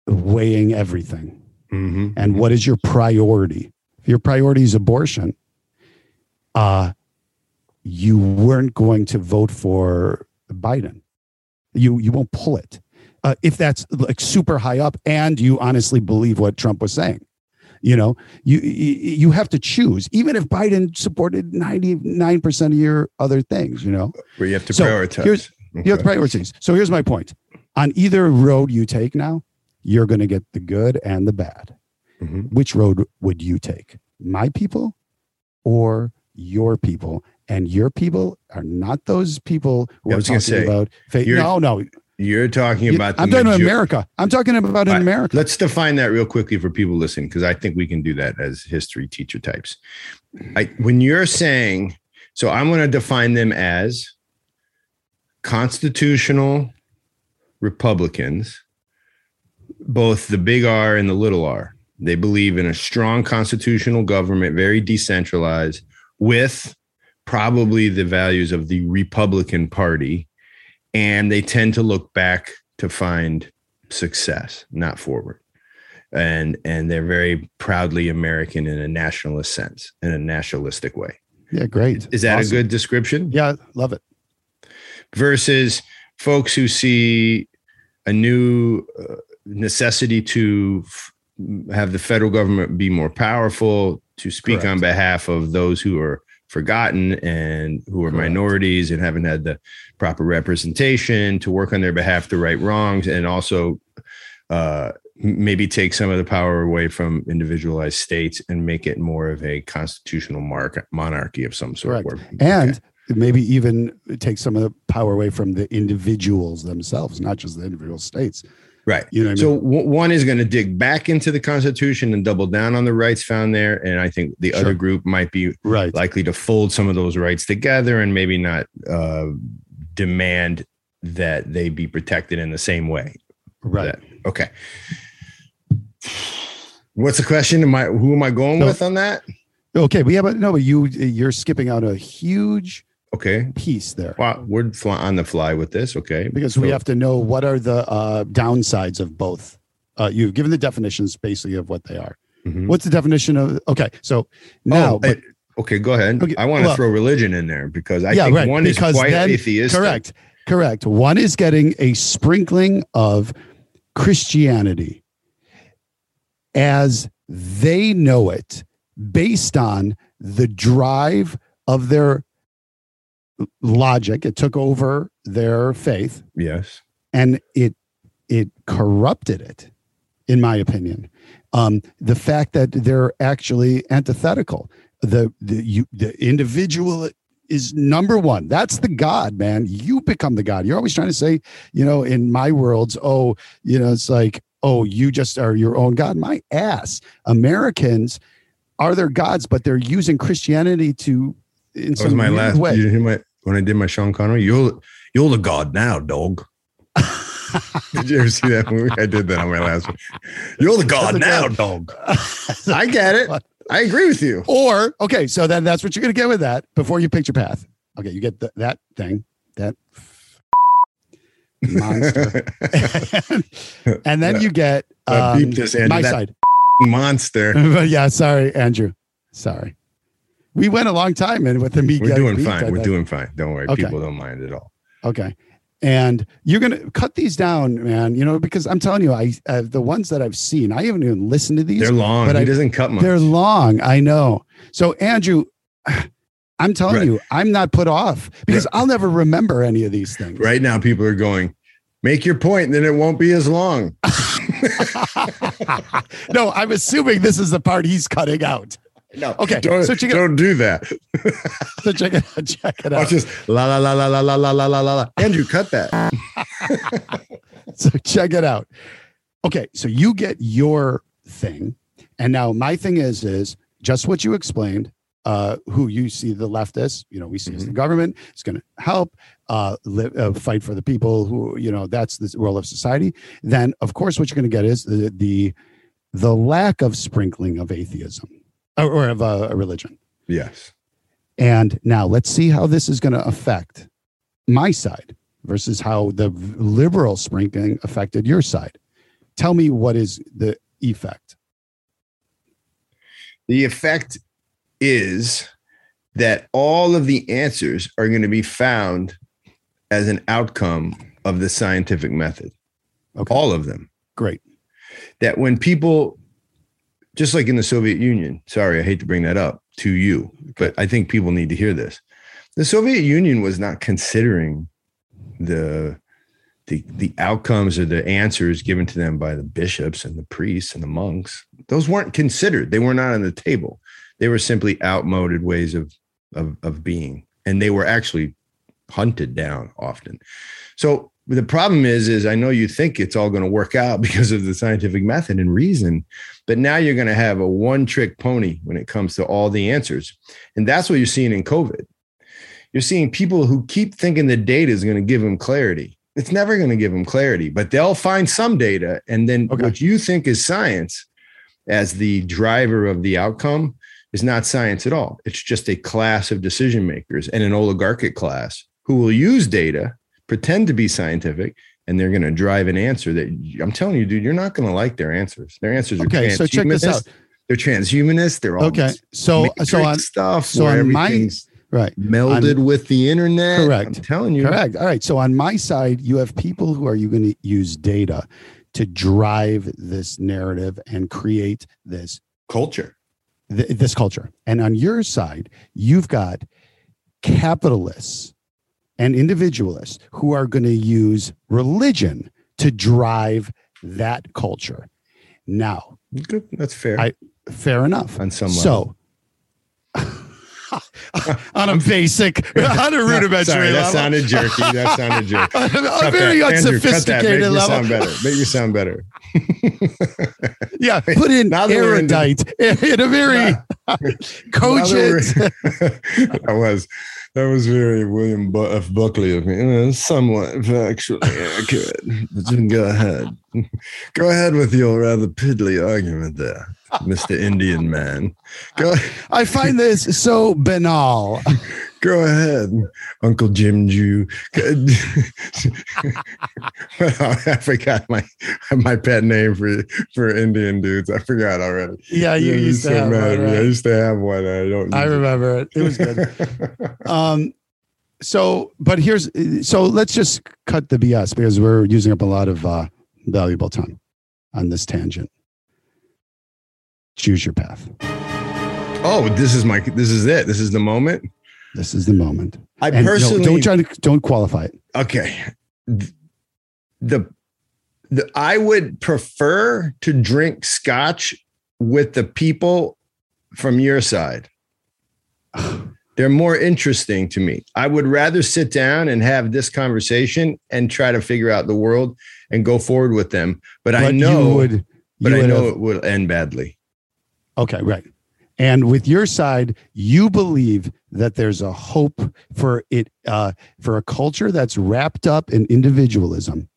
weighing everything. Mhm. And what is your priority? If your priority is abortion, uh, you weren't going to vote for Biden. You you won't pull it uh, if that's like super high up, and you honestly believe what Trump was saying. You know, you you have to choose, even if Biden supported ninety nine percent of your other things. You know, Where you have to So, prioritize. here's- you have Okay. priorities. So here's my point: on either road you take now, you're going to get the good and the bad Mhm. which road would you take? My people or your people? And your people are not those people who yeah, are talking say, about faith. No, no. You're talking about the I'm talking about major- America. I'm talking about in Right. America. Let's define that real quickly for people listening, because I think we can do that as history teacher types. I, when you're saying, so I'm going to define them as constitutional Republicans, both the big R and the little r. They believe in a strong constitutional government, very decentralized, with probably the values of the Republican Party. And they tend to look back to find success, not forward. And and they're very proudly American in a nationalist sense, in a nationalistic way. yeah, great. Is that Awesome. a good description? Yeah, love it. Versus folks who see a new uh, necessity to f- have the federal government be more powerful, to speak on behalf of those who are forgotten and who are Correct. minorities and haven't had the proper representation, to work on their behalf to right wrongs, and also uh, maybe take some of the power away from individualized states and make it more of a constitutional mark- monarchy of some sort. Correct. And maybe even take some of the power away from the individuals themselves, not just the individual states. Right. You know what I So mean? w- one is going to dig back into the Constitution and double down on the rights found there, and I think the Sure. other group might be right. likely to fold some of those rights together and maybe not uh, demand that they be protected in the same way. right. That- okay. What's the question? Am I who am I going No. with on that? Okay. we have but no, but you you're skipping out a huge Okay. piece there. Wow, we're fly- on the fly with this. Okay. because we have to know what are the uh, downsides of both. Uh, you've given the definitions basically of what they are. Mhm. What's the definition of? Okay, so now, Oh, but, eh, okay, go ahead. Okay, I want to well- throw religion in there because I Yeah, think right, one because is quite then- atheistic. correct, correct. One is getting a sprinkling of Christianity as they know it, based on the drive of their logic. It took over their faith. Yes. and it it corrupted it in my opinion um the fact that they're actually antithetical the the you the individual is number one that's the god man you become the god you're always trying to say you know in my worlds oh you know it's like oh you just are your own god my ass americans are their gods but they're using christianity to in That was some my last. way You hear my when I did my Sean Connery. You're you're the god now, dog. did you ever see that movie? I did that on my last one. You're the god That's now, okay. dog. I get it. I agree with you. Or okay, so then that's what you're gonna get with that before you pick your path. Okay, you get th- that thing, that, monster. and then you get um, beep this, Andrew. my side. monster. yeah, sorry, Andrew. Sorry. We went a long time and with the meat. We're doing fine. We're doing fine. Don't worry. Okay. People don't mind at all. Okay. And you're gonna cut these down, man. You know, because I'm telling you, I uh, the ones that I've seen, I haven't even listened to these. They're long. but he I- doesn't cut much. They're long. I know. So Andrew, I'm telling Right. you, I'm not put off because I'll never remember any of these things. Right now, people are going, make your point, then it won't be as long. no, I'm assuming this is the part he's cutting out. No. Okay, Don't, so check it- don't do that. So check it out. Check it out. just la la la la la la la la la la. la. Andrew, cut that. so check it out. Okay, so you get your thing, and now my thing is is just what you explained. Uh, who you see the leftists, you know, we see as the government is going to help uh, live, uh, fight for the people who, you know, that's the role of society. Then, of course, what you're going to get is the the the lack of sprinkling of atheism or, or of a, a religion. Yes. And now let's see how this is going to affect my side versus how the liberal sprinkling affected your side. Tell me what is the effect. The effect is that all of the answers are going to be found as an outcome of the scientific method. Okay. All of them. Great. That when people, just like in the Soviet Union, sorry, I hate to bring that up to you, but I think people need to hear this. The Soviet Union was not considering the the the outcomes or the answers given to them by the bishops and the priests and the monks. Those weren't considered. They were not on the table. They were simply outmoded ways of of, of being, and they were actually hunted down often. So the problem is, is I know you think it's all going to work out because of the scientific method and reason, but now you're going to have a one-trick pony when it comes to all the answers, and that's what you're seeing in COVID. You're seeing people who keep thinking the data is going to give them clarity. It's never going to give them clarity, but they'll find some data, and then Okay. what you think is science as the driver of the outcome is not science at all. It's just a class of decision makers and an oligarchic class who will use data, pretend to be scientific, and they're going to drive an answer that I'm telling you, dude, you're not going to like their answers. Their answers are Okay, so check this out. They're transhumanist. They're all Okay. So so on stuff. so on my- right. melded with the internet. Correct. I'm telling you. Correct. All right. So on my side, you have people who are you going to use data to drive this narrative and create this Culture. th- this culture. And on your side, you've got capitalists and individualists who are going to use religion to drive that culture. Now, Good. That's fair. I- fair enough. on some level. So, on a basic, on a rudimentary Sorry, that level, sounded jerky. That sounded jerky. on a very that. Andrew, cut that. Make unsophisticated me sound better. Make me sound better. Yeah, put in Now that we're into- erudite in a very cogent. that was that was very William Bu- F. Buckley of me. Somewhat factually accurate. But you can go ahead. Go ahead with your rather piddly argument there, Mr. Indian man. Go I find this so banal. go ahead, Uncle Jim Jew. I forgot my my pet name for for Indian dudes. I forgot already. Yeah, you used so to have mad one, me. I used to have one. I don't. I use it. remember it. It was good. um, so, but here's so let's just cut the BS because we're using up a lot of uh, valuable time on this tangent. Choose your path. Oh, this is my. This is it. This is the moment. This is the moment. I And no, personally don't try to don't qualify it. okay. The the I would prefer to drink scotch with the people from your side. They're more interesting to me. I would rather sit down and have this conversation and try to figure out the world and go forward with them. But, I know, you would. but I know have- it will end badly. Okay, right. And with your side, you believe that there's a hope for it, uh, for a culture that's wrapped up in individualism.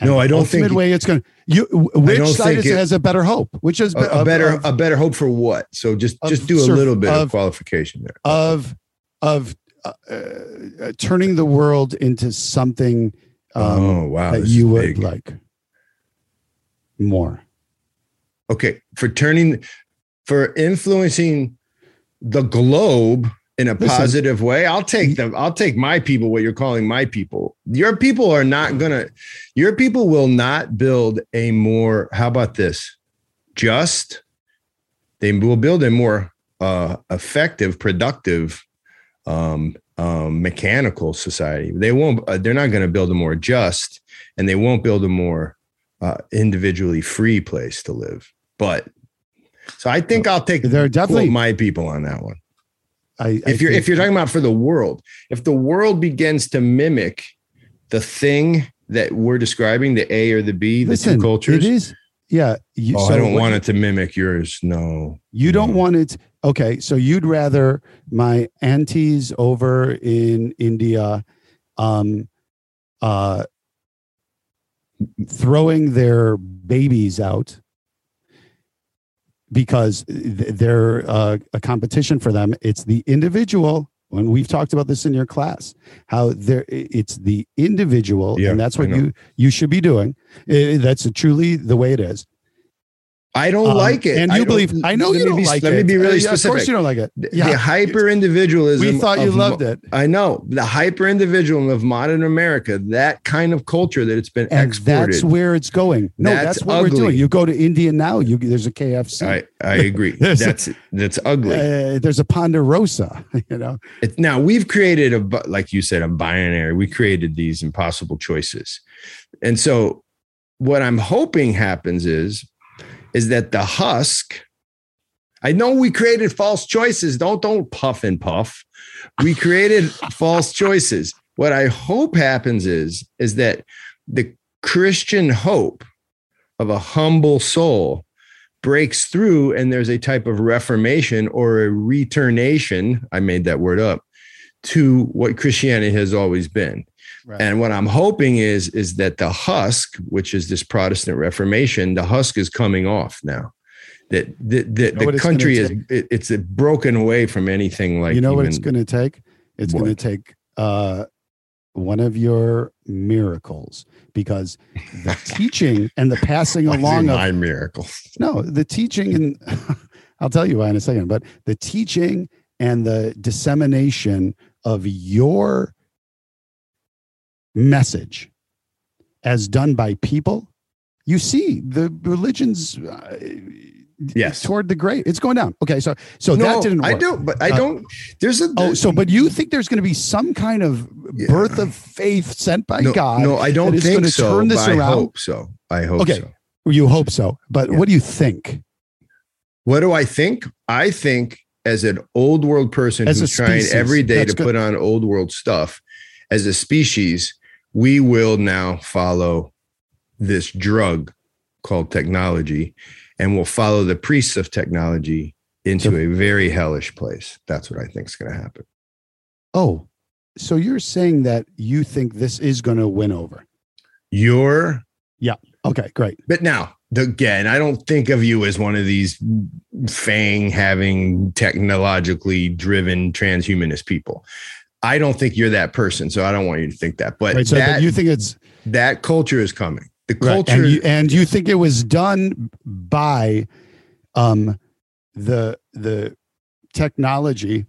And No, I don't think- ultimate way it's going to. You, which side it- has a better hope? Which is A, a better of, a better hope for what? So just of just do a little bit of, of- qualification there. of of uh, uh, turning the world into something um, oh wow, that you would big. like more? okay for turning for influencing the globe in a Listen. positive way i'll take them i'll take my people what you're calling my people. Your people are not gonna your people will not build a more how about this? Just they will build a more uh effective productive um um mechanical society. They won't uh, they're not going to build a more just and they won't build a more uh, individually free place to live. But so i think i'll take There are definitely- my people on that one I, I if you're if you're talking about for the world if the world begins to mimic the thing that we're describing the a or the b the two cultures it is. Yeah. You, oh so i don't want it to mimic yours no You don't No. want it. Okay, so you'd rather my aunties over in India, um, uh, throwing their babies out because they're uh, a competition for them. It's the individual. When we've talked about this in your class, how there it's the individual, Yeah, and that's what you you should be doing. Uh, that's truly the way it is. I don't Um, like it and you don't- believe. I know you don't be- like let it. me be Uh, really yeah, Of course, you don't like it. the, Yeah, the hyper individualism we thought you of loved it. I know the hyper individualism of modern America, that kind of culture that it's been and exported. that's where it's going. No, That's that's, what we're doing. You go to India now. You there's a KFC. I, I agree. That's that's ugly. Uh, there's a Ponderosa. You know, It, now we've created a like you said a binary. We created these impossible choices, and so what I'm hoping happens is is that the husk. I know we created false choices. Don't don't puff and puff. We created false choices. What I hope happens is is that the Christian hope of a humble soul breaks through and there's a type of reformation or a returnation i made that word up to what christianity has always been and what i'm hoping is is that the husk which is this protestant reformation the husk is coming off now that the, the, know the country is it, it's broken away from anything like you know what it's going to take? It's going to take uh, one of your miracles because the teaching and the passing along of my miracle no the teaching and I'll tell you why in a second. But the teaching and the dissemination of your message as done by people you see the religions uh, Yes. toward the great it's going down okay so so that didn't work i don't but i Uh, don't there's a oh so but you think there's going to be some kind of Yeah. birth of faith sent by no, god no i don't think so turn this but i hope so i hope Okay. so you hope so but Yeah. what do you think What do I think? I think as an old world person As who's trying every day that's to good. put on old world stuff, as a species, we will now follow this drug called technology and we'll follow the priests of technology into a very hellish place. That's what I think is going to happen. oh so you're saying that you think this is going to win over You're, Yeah. okay great but now, again, I don't think of you as one of these fang having technologically driven transhumanist people. I don't think you're that person, so I don't want you to think that. But right so that, but you think it's that culture is coming. The right, culture, and you, and you think it was done by um the the technology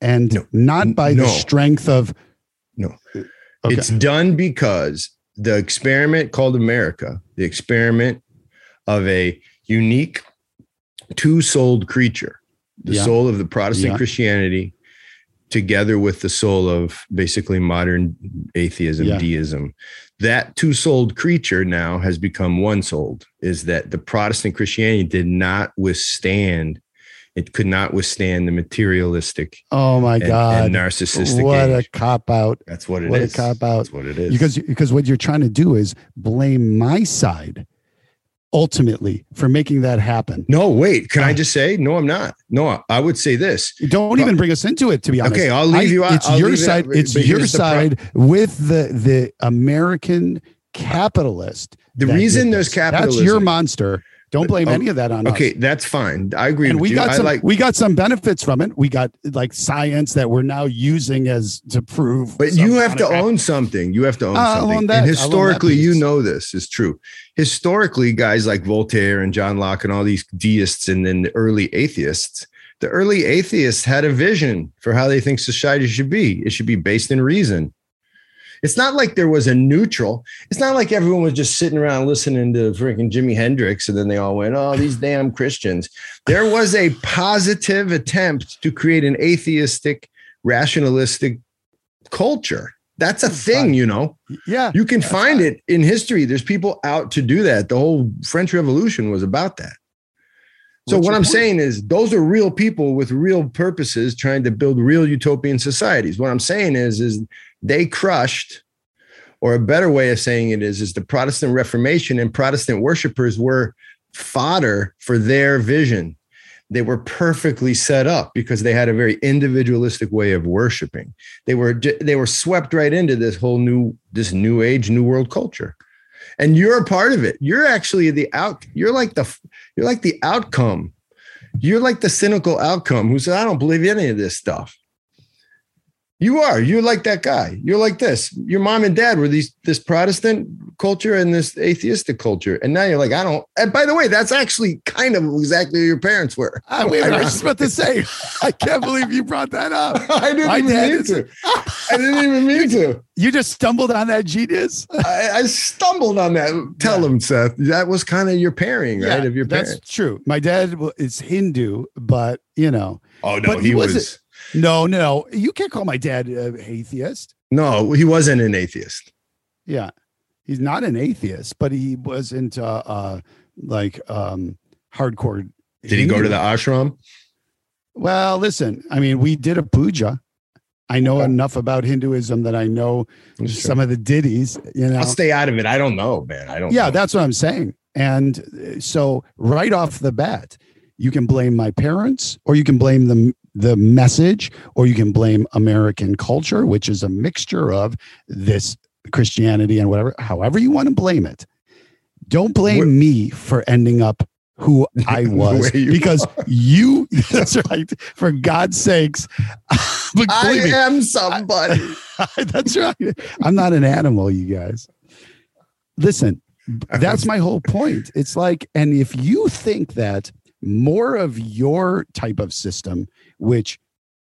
and No. not by No. the strength of No. okay. it's done because the experiment called America, the experiment of a unique two-souled creature, the Yeah. soul of the Protestant Yeah. Christianity, together with the soul of basically modern atheism, Yeah. deism. That two-souled creature now has become one-souled. Is that the Protestant Christianity did not withstand? It could not withstand the materialistic oh my god and narcissistic. what a cop out That's what it is. what a cop out. That's what it is. because because what you're trying to do is blame my side ultimately for making that happen no, wait. Can I Uh, just say no? I'm not. No, I would say this. don't even bring us into it to be honest Okay, I'll leave you out. it's I'll your it side it's your side with the the american capitalist The reason there's capitalism. that's your monster Don't blame Oh, any of that on Okay, us. Okay, that's fine. I agree And with we you. got I some like, we got some benefits from it. We got like science that we're now using as to prove. but you have to own something. You have to own uh, I'll something. own. And I'll own that historically, you know this is true. Historically, guys like Voltaire and John Locke and all these deists and then the early atheists, the early atheists had a vision for how they think society should be. It should be based in reason. It's not like there was a neutral. It's not like everyone was just sitting around listening to freaking Jimi Hendrix and then they all went, oh, these damn Christians. There was a positive attempt to create an atheistic, rationalistic culture. That's a thing, you know. Yeah. You can find it in history. There's people out to do that. The whole French Revolution was about that. So What's what I'm point? saying is those are real people with real purposes trying to build real utopian societies. What I'm saying is is they crushed or a better way of saying it is is the Protestant Reformation and Protestant worshipers were fodder for their vision. They were perfectly set up because they had a very individualistic way of worshiping. They were they were swept right into this whole new this new age new world culture. And you're a part of it. You're actually the out you're like the you're like the outcome. You're like the cynical outcome who said, I don't believe any of this stuff. You are. You're like that guy. You're like this. Your mom and dad were these this Protestant culture and this atheistic culture, and now you're like, I don't. And by the way, that's actually kind of exactly who your parents were. I, wait, I was just about to say, I can't believe you brought that up. I didn't My even mean is- to. I didn't even mean to. You just stumbled on that genius. I, I stumbled on that. Tell Yeah. him, Seth. That was kind of your pairing, right? of your parents. that's true. My dad is Hindu, but you know, Oh but he he was. Wasn't- no, no, you can't call my dad uh, atheist. No, he wasn't an atheist. Yeah, he's not an atheist, but he was into uh, like um, hardcore. Did he go to the ashram? Well, listen, I mean, we did a puja. I know Okay. enough about Hinduism that I know some of the ditties. You know, I'll stay out of it. I don't know, man. I don't. yeah know. that's what i'm saying and uh, so right off the bat you can blame my parents or you can blame the the message or you can blame american culture which is a mixture of this christianity and whatever however you want to blame it don't blame Where- me for ending up who i was you because you that's right for god's sakes I me, am somebody. that's right. I'm not an animal, you guys. Listen, that's my whole point. It's like, and if you think that more of your type of system, which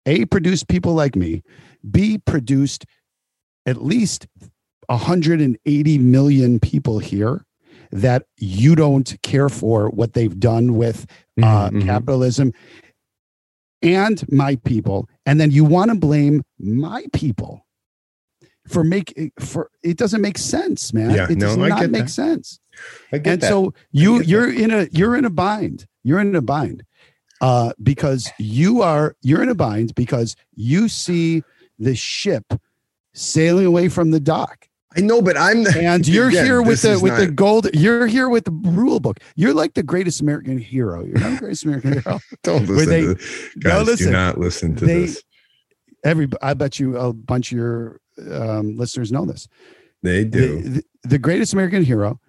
A, produced people like me, B, produced at least 180 million people here that you don't care for what they've done with uh, Mhm, mhm. capitalism and my people, and then you want to blame my people for make for it doesn't make sense, man. Yeah, it does no, I not get make that. sense. I get And that. so you you're in a you're in a bind. You're in a bind uh, because you are you're in a bind because you see the ship sailing away from the dock I know, but I'm the, and you're Again, here with the with the gold you're here with the rule book you're like the greatest american hero you're not the greatest american hero don't listen they- to guys. listen, do not listen to they- this. every i bet you a bunch of your um, listeners know this They do. the, the, the greatest american hero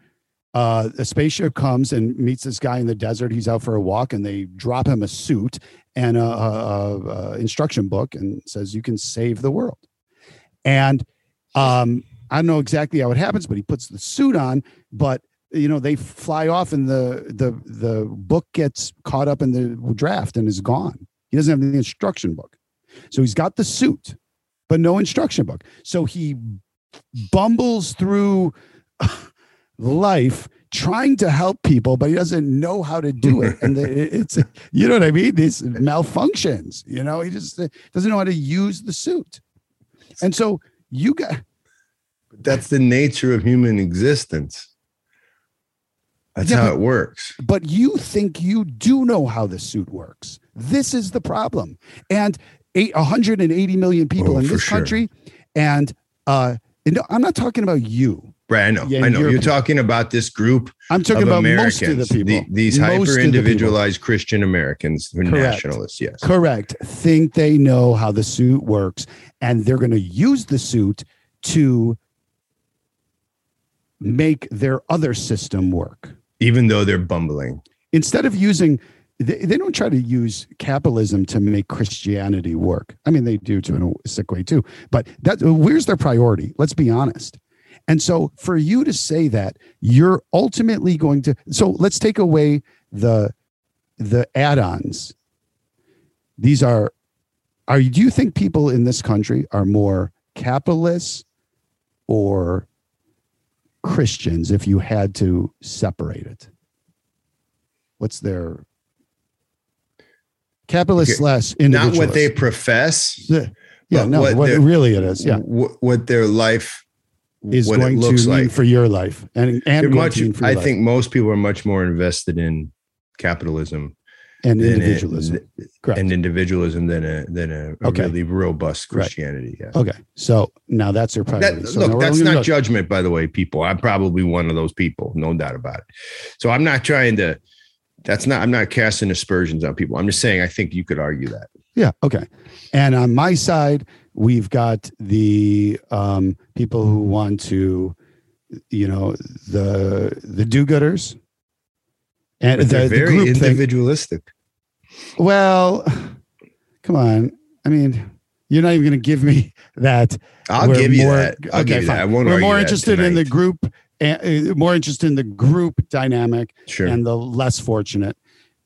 uh, a spaceship comes and meets this guy in the desert. He's out for a walk and they drop him a suit and a, a, a, instruction book and says you can save the world. And um, i don't know exactly how it happens but he puts the suit on but you know they fly off and the the the book gets caught up in the draft and is gone. He doesn't have the instruction book. So he's got the suit but no instruction book. So he bumbles through life trying to help people but he doesn't know how to do it and it's you know what i mean these malfunctions you know he just uh, doesn't know how to use the suit and so you got But That's the nature of human existence. That's Yeah, how but- it works. but you think you do know how the suit works. This is the problem. And eight, 180 million people Oh, in this sure. country. And uh, and no, I'm not talking about you. Right, I know. Yeah, I know. you're- You're talking about this group I'm talking of about Americans, most of the people. the- these Most the hyper individualized Christian Americans who Correct. nationalists. Yes. Correct. Think they know how the suit works, and they're going to use the suit to make their other system work. Even though they're bumbling. instead of using they, they don't try to use capitalism to make Christianity work. I mean, they do to in a sick way too. But that where's their priority? Let's be honest. And so for you to say that you're ultimately going to so let's take away the the add-ons. These are are do you think people in this country are more capitalists or Christians if you had to separate it? What's their capitalist Okay. slash Not what they profess, Yeah, no, what what, really it is. Yeah, what their life is what going it to looks mean like. for your life and and much, I life. think most people are much more invested in capitalism and it- individualism. Correct. and individualism than a than a, a Okay. really robust Right. Christianity. Yeah. okay, so now that's your priority. That, so look, that's not judgment, by the way, people. I'm probably one of those people, no doubt about it. So I'm not trying to. That's not. I'm not casting aspersions on people. I'm just saying I think you could argue that. Yeah. Okay. And on my side, we've got the um, people who want to, you know, the the do-gooders, and they're the very group thing. individualistic. Well, come on. I mean, you're not even going to give me that. I'll We're give you more- that. I'll okay, give you that. fine. I won't We're more interested in the group, uh, more interested in the group dynamic Sure. and the less fortunate.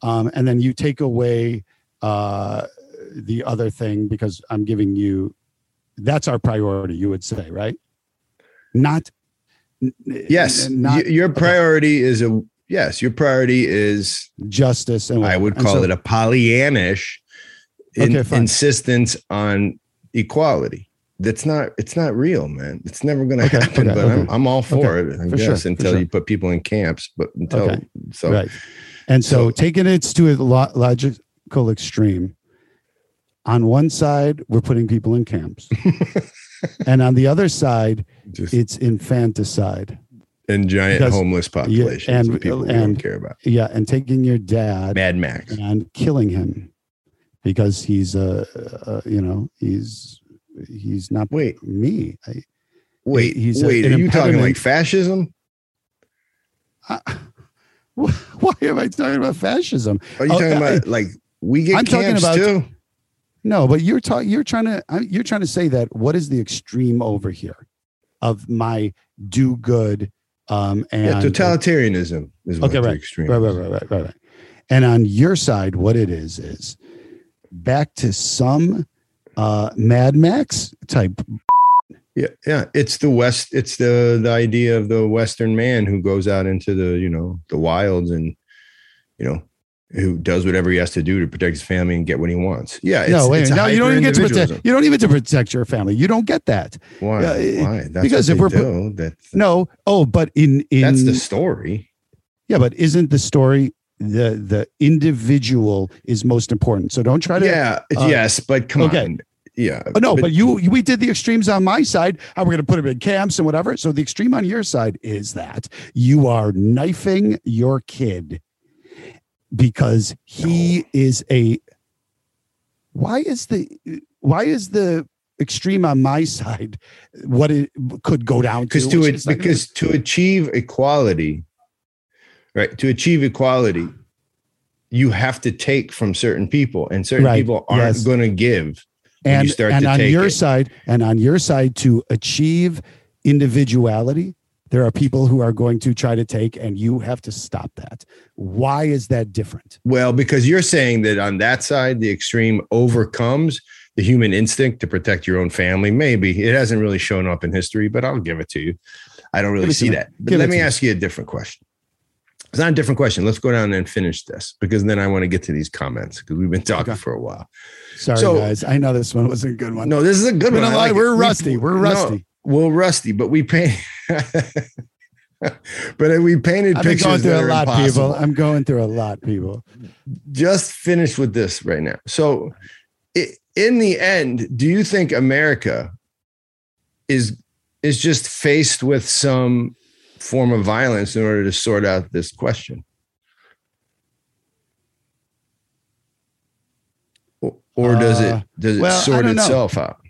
Um, and then you take away uh, the other thing because I'm giving you that's our priority, you would say, right? Not yes. not your priority is a yes. Your priority is justice and I would call so- it a Pollyannish in- Okay, insistence on equality. That's not. It's not real, man. It's never going to Okay, happen. okay, but I'm. I'm all for Okay, it. I for guess sure, until sure. you put people in camps. But until Okay, so right. And so, so- taking it to a logical extreme, on one side, we're putting people in camps. and on the other side, just it's infanticide. and giant because- homeless populations and- of people and- don't care about. Yeah. And taking your dad Mad Max. and killing him because he's a, uh, you know, he's, he's not Wait, me. I, wait, he's wait. an Are you talking like fascism? I, why am I talking about fascism? Are you Oh, talking I- about like we get I'm talking camps about- too? No, but you're talking. You're trying to. You're trying to say that what is the extreme over here of my do good um, and Yeah, totalitarianism is Okay, the right. extreme. right, right, right, right, right, right. And on your side, what it is is back to some uh, Mad Max type. Yeah, yeah. It's the West. It's the the idea of the Western man who goes out into the you know the wilds and you know who does whatever he has to do to protect his family and get what he wants. Yeah. It's, no, wait. it's a No, you don't even get to protect. You don't even to protect your family. You don't get that. Why? It- Why? That's because if we're do. That's No. Oh, but in in that's the story. yeah, but isn't the story the the individual is most important? So don't try to Yeah. uh, yes, but come okay. on. Yeah. Oh, no, but, you we did the extremes on my side. How we're going to put them in camps and whatever. So the extreme on your side is that you are knifing your kid because he is a. Why is the why is the extreme on my side what it could go down to? because to it gonna- because to achieve equality right to achieve equality you have to take from certain people and certain Right, people aren't yes. going to give and start and on your it. side and on your side to achieve individuality there are people who are going to try to take and you have to stop that. Why is that different? Well because you're saying that on that side the extreme overcomes the human instinct to protect your own family. Maybe. It hasn't really shown up in history but i'll give it to you. I don't really it see that. But let me ask you a different question. It's not a different question. Let's go down and finish this because then i want to get to these comments because we've been talking Okay. for a while. Sorry So- guys. I know this one wasn't a good one. No, this is a good one. a I lot- like we're We- rusty. We're no, rusty well, rusty, but we paint. but we painted I've been pictures. Going through a lot, impossible. people. I'm going through a lot people Just finish with this right now. So, in the end, do you think America is is just faced with some form of violence in order to sort out this question? Or, or does Uh, it does it well, sort don't know. itself out?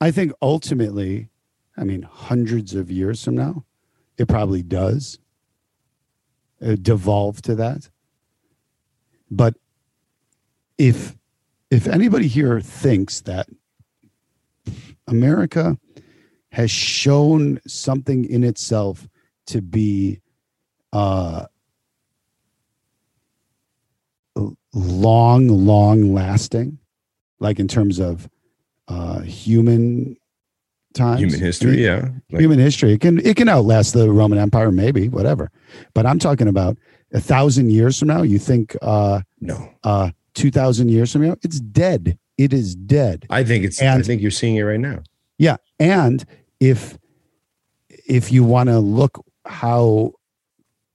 I think ultimately i mean hundreds of years from now it probably does uh, devolve to that. But if if anybody here thinks that America has shown something in itself to be uh, long, long lasting, like in terms of uh, human times, Human history, yeah. Like, human history. It can it can outlast the Roman Empire, maybe whatever. But I'm talking about a thousand years from now. You think uh, no, uh, two thousand years from now? It's dead. It is dead. I think it's. I think you're seeing it right now. Yeah, and if if you want to look how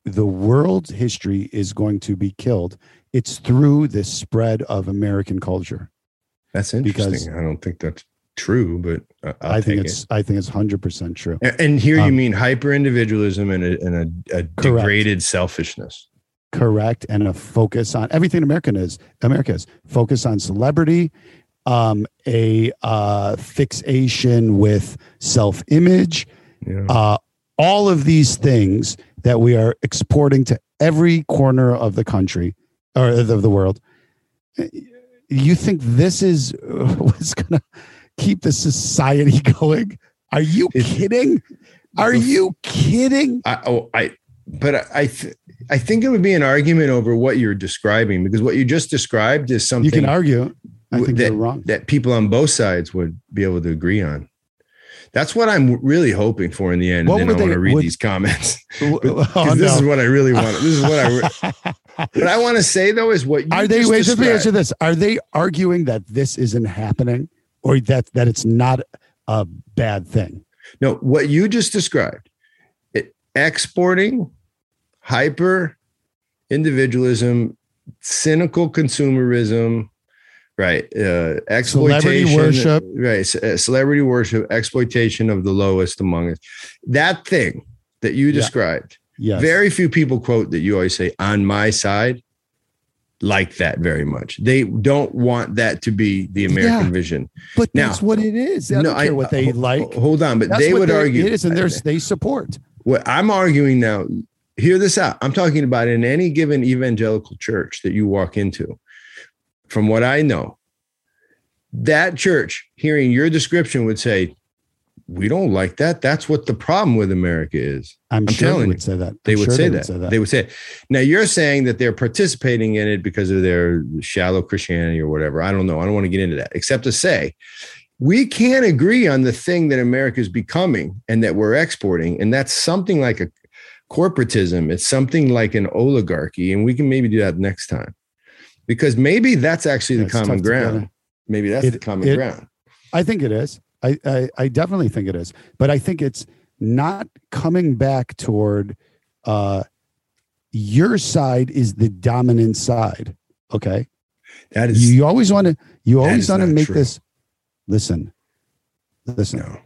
the world's history is going to be killed, it's through this spread of American culture. That's interesting. Because-. I don't think that's true, but I- I'll i think it's I think it's hundred percent true. And- here you um, mean hyper individualism and a, and a, a degraded selfishness. correct and a focus on everything American is America is focus on celebrity, um, a uh, fixation with self image, Yeah. uh, all of these things that we are exporting to every corner of the country or of the world. You think this is what's going to keep the society going? Are you kidding? Are you kidding? I, oh, I, but I, I, th- I think it would be an argument over what you're describing because what you just described is something You can argue. I think that, you're wrong. that people on both sides would be able to agree on. That's what I'm really hoping for in the end. What and then I want to read would- these comments Oh, because this is what I really want. This is what I. What I want to say though is what you Are they? Wait, just let me answer this. Are they arguing that this isn't happening, or that that it's not a bad thing? No, what you just described, it, exporting, hyper individualism, cynical consumerism, right? Uh, exploitation, Celebrity worship. right? uh, Celebrity worship, exploitation of the lowest among us. That thing that you described, Yes. very few people quote that you always say on my side. Like that very much. They don't want that to be the American Yeah. vision. but now- that's what it is. I don't care what they ho- like. Hold on, but That's they would argue it is, and there's they support. what I'm arguing now, hear this out. I'm talking about in any given evangelical church that you walk into, from what I know, that church, hearing your description, would say, We don't like that. That's what the problem with America is. I'm, I'm sure telling they you, would say that. They would, sure say, they that. They would say it. Now you're saying that they're participating in it because of their shallow Christianity or whatever. I don't know. I don't want to get into that, except to say we can't agree on the thing that America is becoming and that we're exporting. And that's something like a corporatism. It's something like an oligarchy. And we can maybe do that next time. Because maybe that's actually the common ground. Maybe that's It- the common it- ground. I think it is. I, I I definitely think it is. But I think it's not coming back toward uh your side is the dominant side. Okay. That is You always want to you always want to make true. this listen. Listen. no.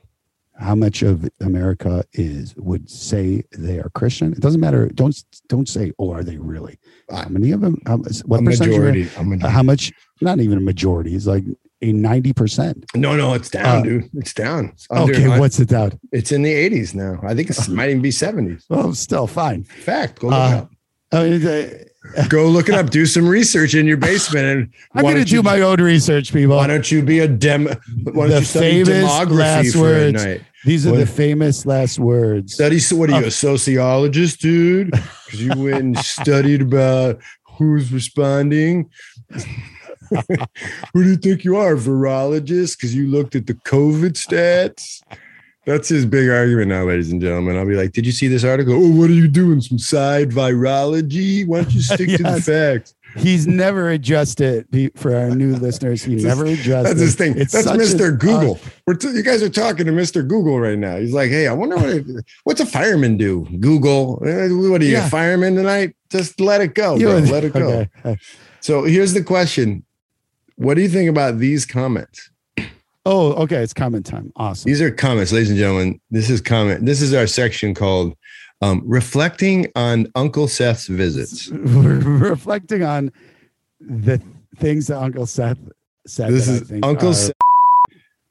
how much of America is would say they are Christian? It doesn't matter. Don't don't say, "Oh, are they really?" How many of them? How, what a percentage? are- majority. A majority. How much? Not even a majority. It's like a ninety percent. no, no, it's down, Uh, dude. It's down. It's under- Okay, what's it down? It's in the 80s now. I think it might even be 70s. Well, still fine. Fact. Go look Uh, it up. I mean, the- Go look it up. Do some research in your basement. And I'm going to do my own research, people. Why don't you be a dem? Why don't The you study famous demography last for words. These are What? the famous last words. Study. So what are you, a sociologist, dude? Because you went and studied about who's responding. Who do you think you are, virologist? Because you looked at the COVID stats. That's his big argument now, ladies and gentlemen. I'll be like, "Did you see this article? Oh, what are you doing? Some side virology? Why don't you stick to the facts?" He's never adjusted for our new listeners. He never adjusted. That's his thing. It's That's Mr. Google. We're t- you guys are talking to Mr. Google right now. He's like, hey, I wonder what it, what's a fireman do? Google. Eh, What are you, Yeah. a fireman tonight? Just let it go. Bro. Let it go. okay. So here's the question. What do you think about these comments? Oh, okay. It's comment time. Awesome. These are comments, ladies and gentlemen. This is comment. This is our section called um, reflecting on Uncle Seth's visits. Reflecting on the things that Uncle Seth said. This is Uncle are- Seth.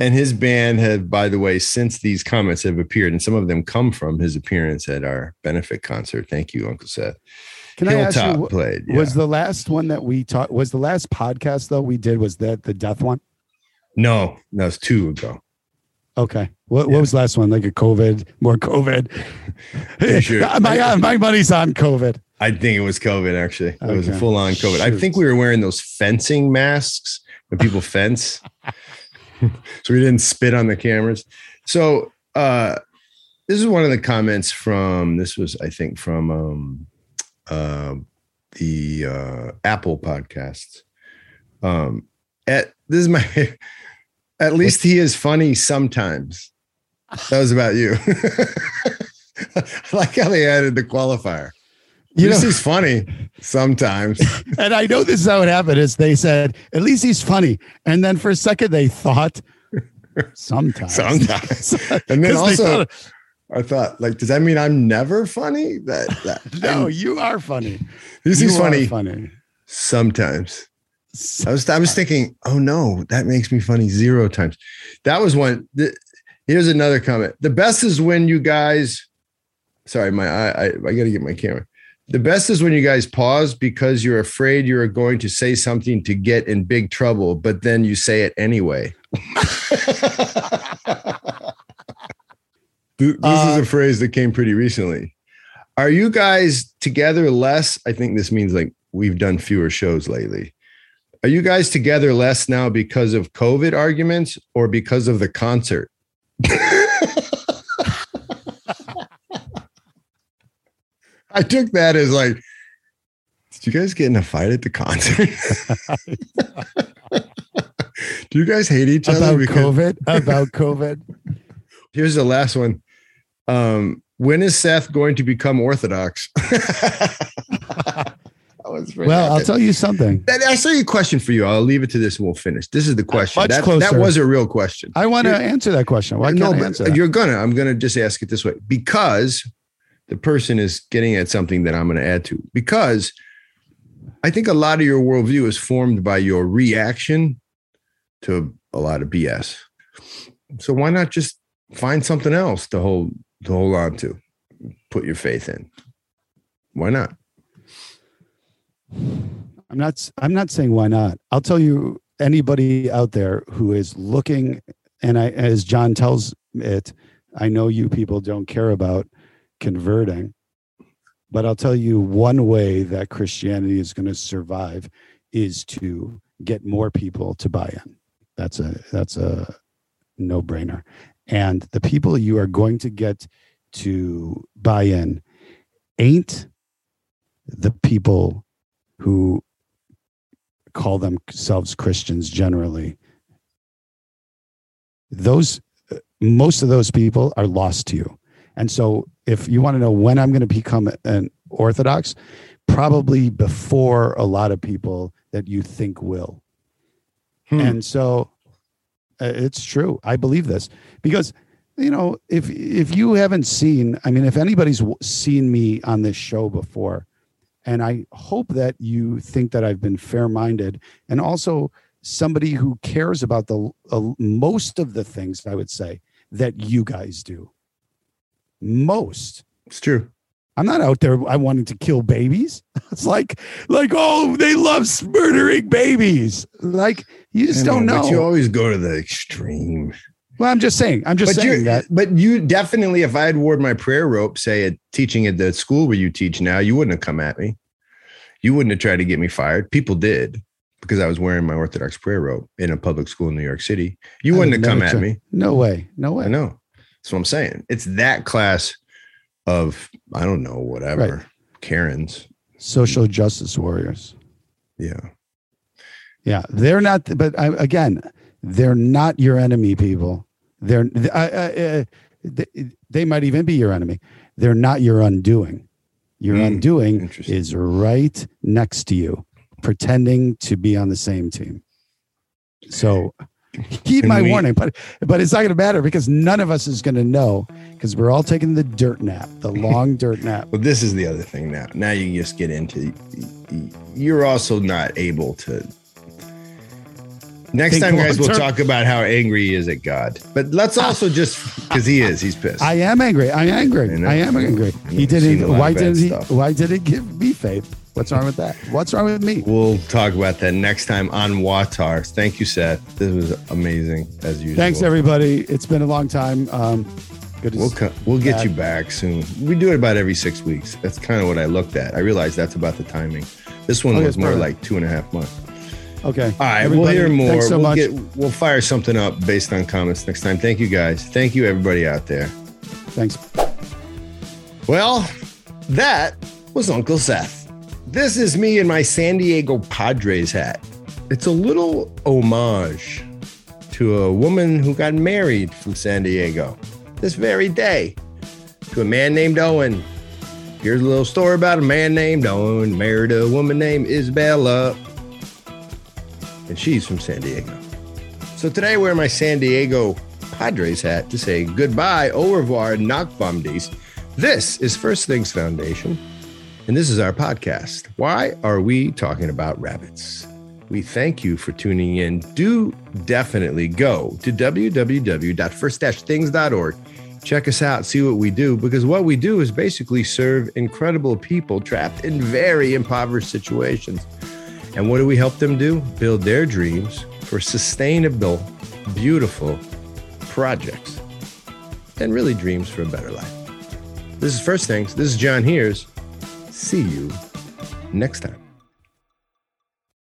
And his band have, by the way, since these comments have appeared, and some of them come from his appearance at our benefit concert. Thank you, Uncle Seth. Can I ask Hilltop you, played. was the last one that we taught, was the last podcast though we did, was that the death one? no, that was two ago. Okay. What, Yeah. what was the last one? Like a COVID, more COVID. Sure. my my money's on COVID. I think it was COVID. Actually, it was a full on COVID. I think we were wearing those fencing masks when people fence, so we didn't spit on the cameras. So uh, this is one of the comments from. This was, I think, from um, uh, the uh, Apple podcast. Um, at this is my. At least he is funny sometimes. That was about you. I like how they added the qualifier. You know, he's funny sometimes. and I know this is how it happened. Is they said at least he's funny, and then for a second they thought sometimes, Sometimes. And then also, thought, I thought, like, does that mean I'm never funny? That, that no, you are funny. this You is are funny funny. sometimes. I was I was thinking, oh no, that makes me funny zero times. That was one. th- here's another comment. The best is when you guys. Sorry, my I I, I got to get my camera. The best is when you guys pause because you're afraid you're going to say something to get in big trouble, but then you say it anyway. Th- this Uh, is a phrase that came pretty recently. Are you guys together less? I think this means like we've done fewer shows lately. Are you guys together less now because of COVID arguments or because of the concert? I took that as like, did you guys get in a fight at the concert? Do you guys hate each other? about because- COVID. About COVID. Here's the last one. Um, when is Seth going to become Orthodox? That was pretty Well, I'll tell you something. That, I saw a question for you. I'll leave it to this and we'll finish. This is the question. much That, that was a real question. I want to answer that question. Why no, can't I answer that? you're gonna. I'm gonna just ask it this way because the person is getting at something that I'm gonna add to. Because I think a lot of your worldview is formed by your reaction to a lot of BS. So why not just find something else to hold to hold on to, put your faith in? Why not? I'm not I'm not saying why not. I'll tell you anybody out there who is looking and I as John tells it, I know you people don't care about converting. But I'll tell you one way that Christianity is going to survive is to get more people to buy in. That's a that's a no-brainer. And the people you are going to get to buy in ain't the people who call themselves Christians generally, those most of those people are lost to you. And so if you want to know when I'm going to become an Orthodox, probably before a lot of people that you think will. Hmm. And so it's true. I believe this because you know if if you haven't seen, I mean, if anybody's seen me on this show before, and I hope that you think that I've been fair minded and also somebody who cares about the uh, most of the things I would say that you guys do. Most. It's true. I'm not out there I wanting to kill babies. It's like like oh they love murdering babies. Like you just don't know. But you always go to the extreme. well, I'm just saying. I'm just but saying that. but you definitely, if I had wore my prayer rope, say at teaching at the school where you teach now, you wouldn't have come at me. You wouldn't have tried to get me fired. People did because I was wearing my Orthodox prayer rope in a public school in New York City. You I wouldn't would have come at me. No way. No way. I know. That's what I'm saying. It's that class of I don't know whatever Karens. Social justice warriors. Yeah. Yeah, they're not. But I, again, they're not your enemy, people. They're uh, uh, uh, they, they might even be your enemy. They're not your undoing. Your Hmm, undoing is right next to you, pretending to be on the same team. So heed my we- warning, but but it's not going to matter because none of us is going to know because we're all taking the dirt nap, the long dirt nap. Well, this is the other thing now. Now you just get into you're also not able to Next think time, guys, we'll talk about how angry he is at God. But let's ah. also just because he is, he's pissed. I am angry. I am angry. I. I am angry. He I've seen a didn't. Why didn't he? stuff. Why did he give me faith? What's wrong with that? What's wrong with me? we'll talk about that next time on WAWTAR. Thank you, Seth. This was amazing as usual. Thanks, everybody. It's been a long time. Um, good to We'll co- we'll get back. you back soon. We do it about every six weeks. That's kind of what I looked at. I realized that's about the timing. This one Okay, was more perfect. like two and a half months. Okay. All right, Everybody, we'll hear more. So we'll get we'll fire something up based on comments next time. Thank you guys. Thank you everybody out there. Thanks. Well, that was Uncle Seth. This is me in my San Diego Padres hat. It's a little homage to a woman who got married from San Diego this very day to a man named Owen. Here's a little story about a man named Owen, married a woman named Isabella, and she's from San Diego. So today I wear my San Diego Padres hat to say goodbye, au revoir, knock knockbomdies. This is First Things Foundation, and this is our podcast. Why are we talking about rabbits? We thank you for tuning in. Do definitely go to www.first-things.org. Check us out, see what we do, because what we do is basically serve incredible people trapped in very impoverished situations. And what do we help them do? Build their dreams for sustainable, beautiful projects and really dreams for a better life. This is First Things. This is John Heers. See you next time.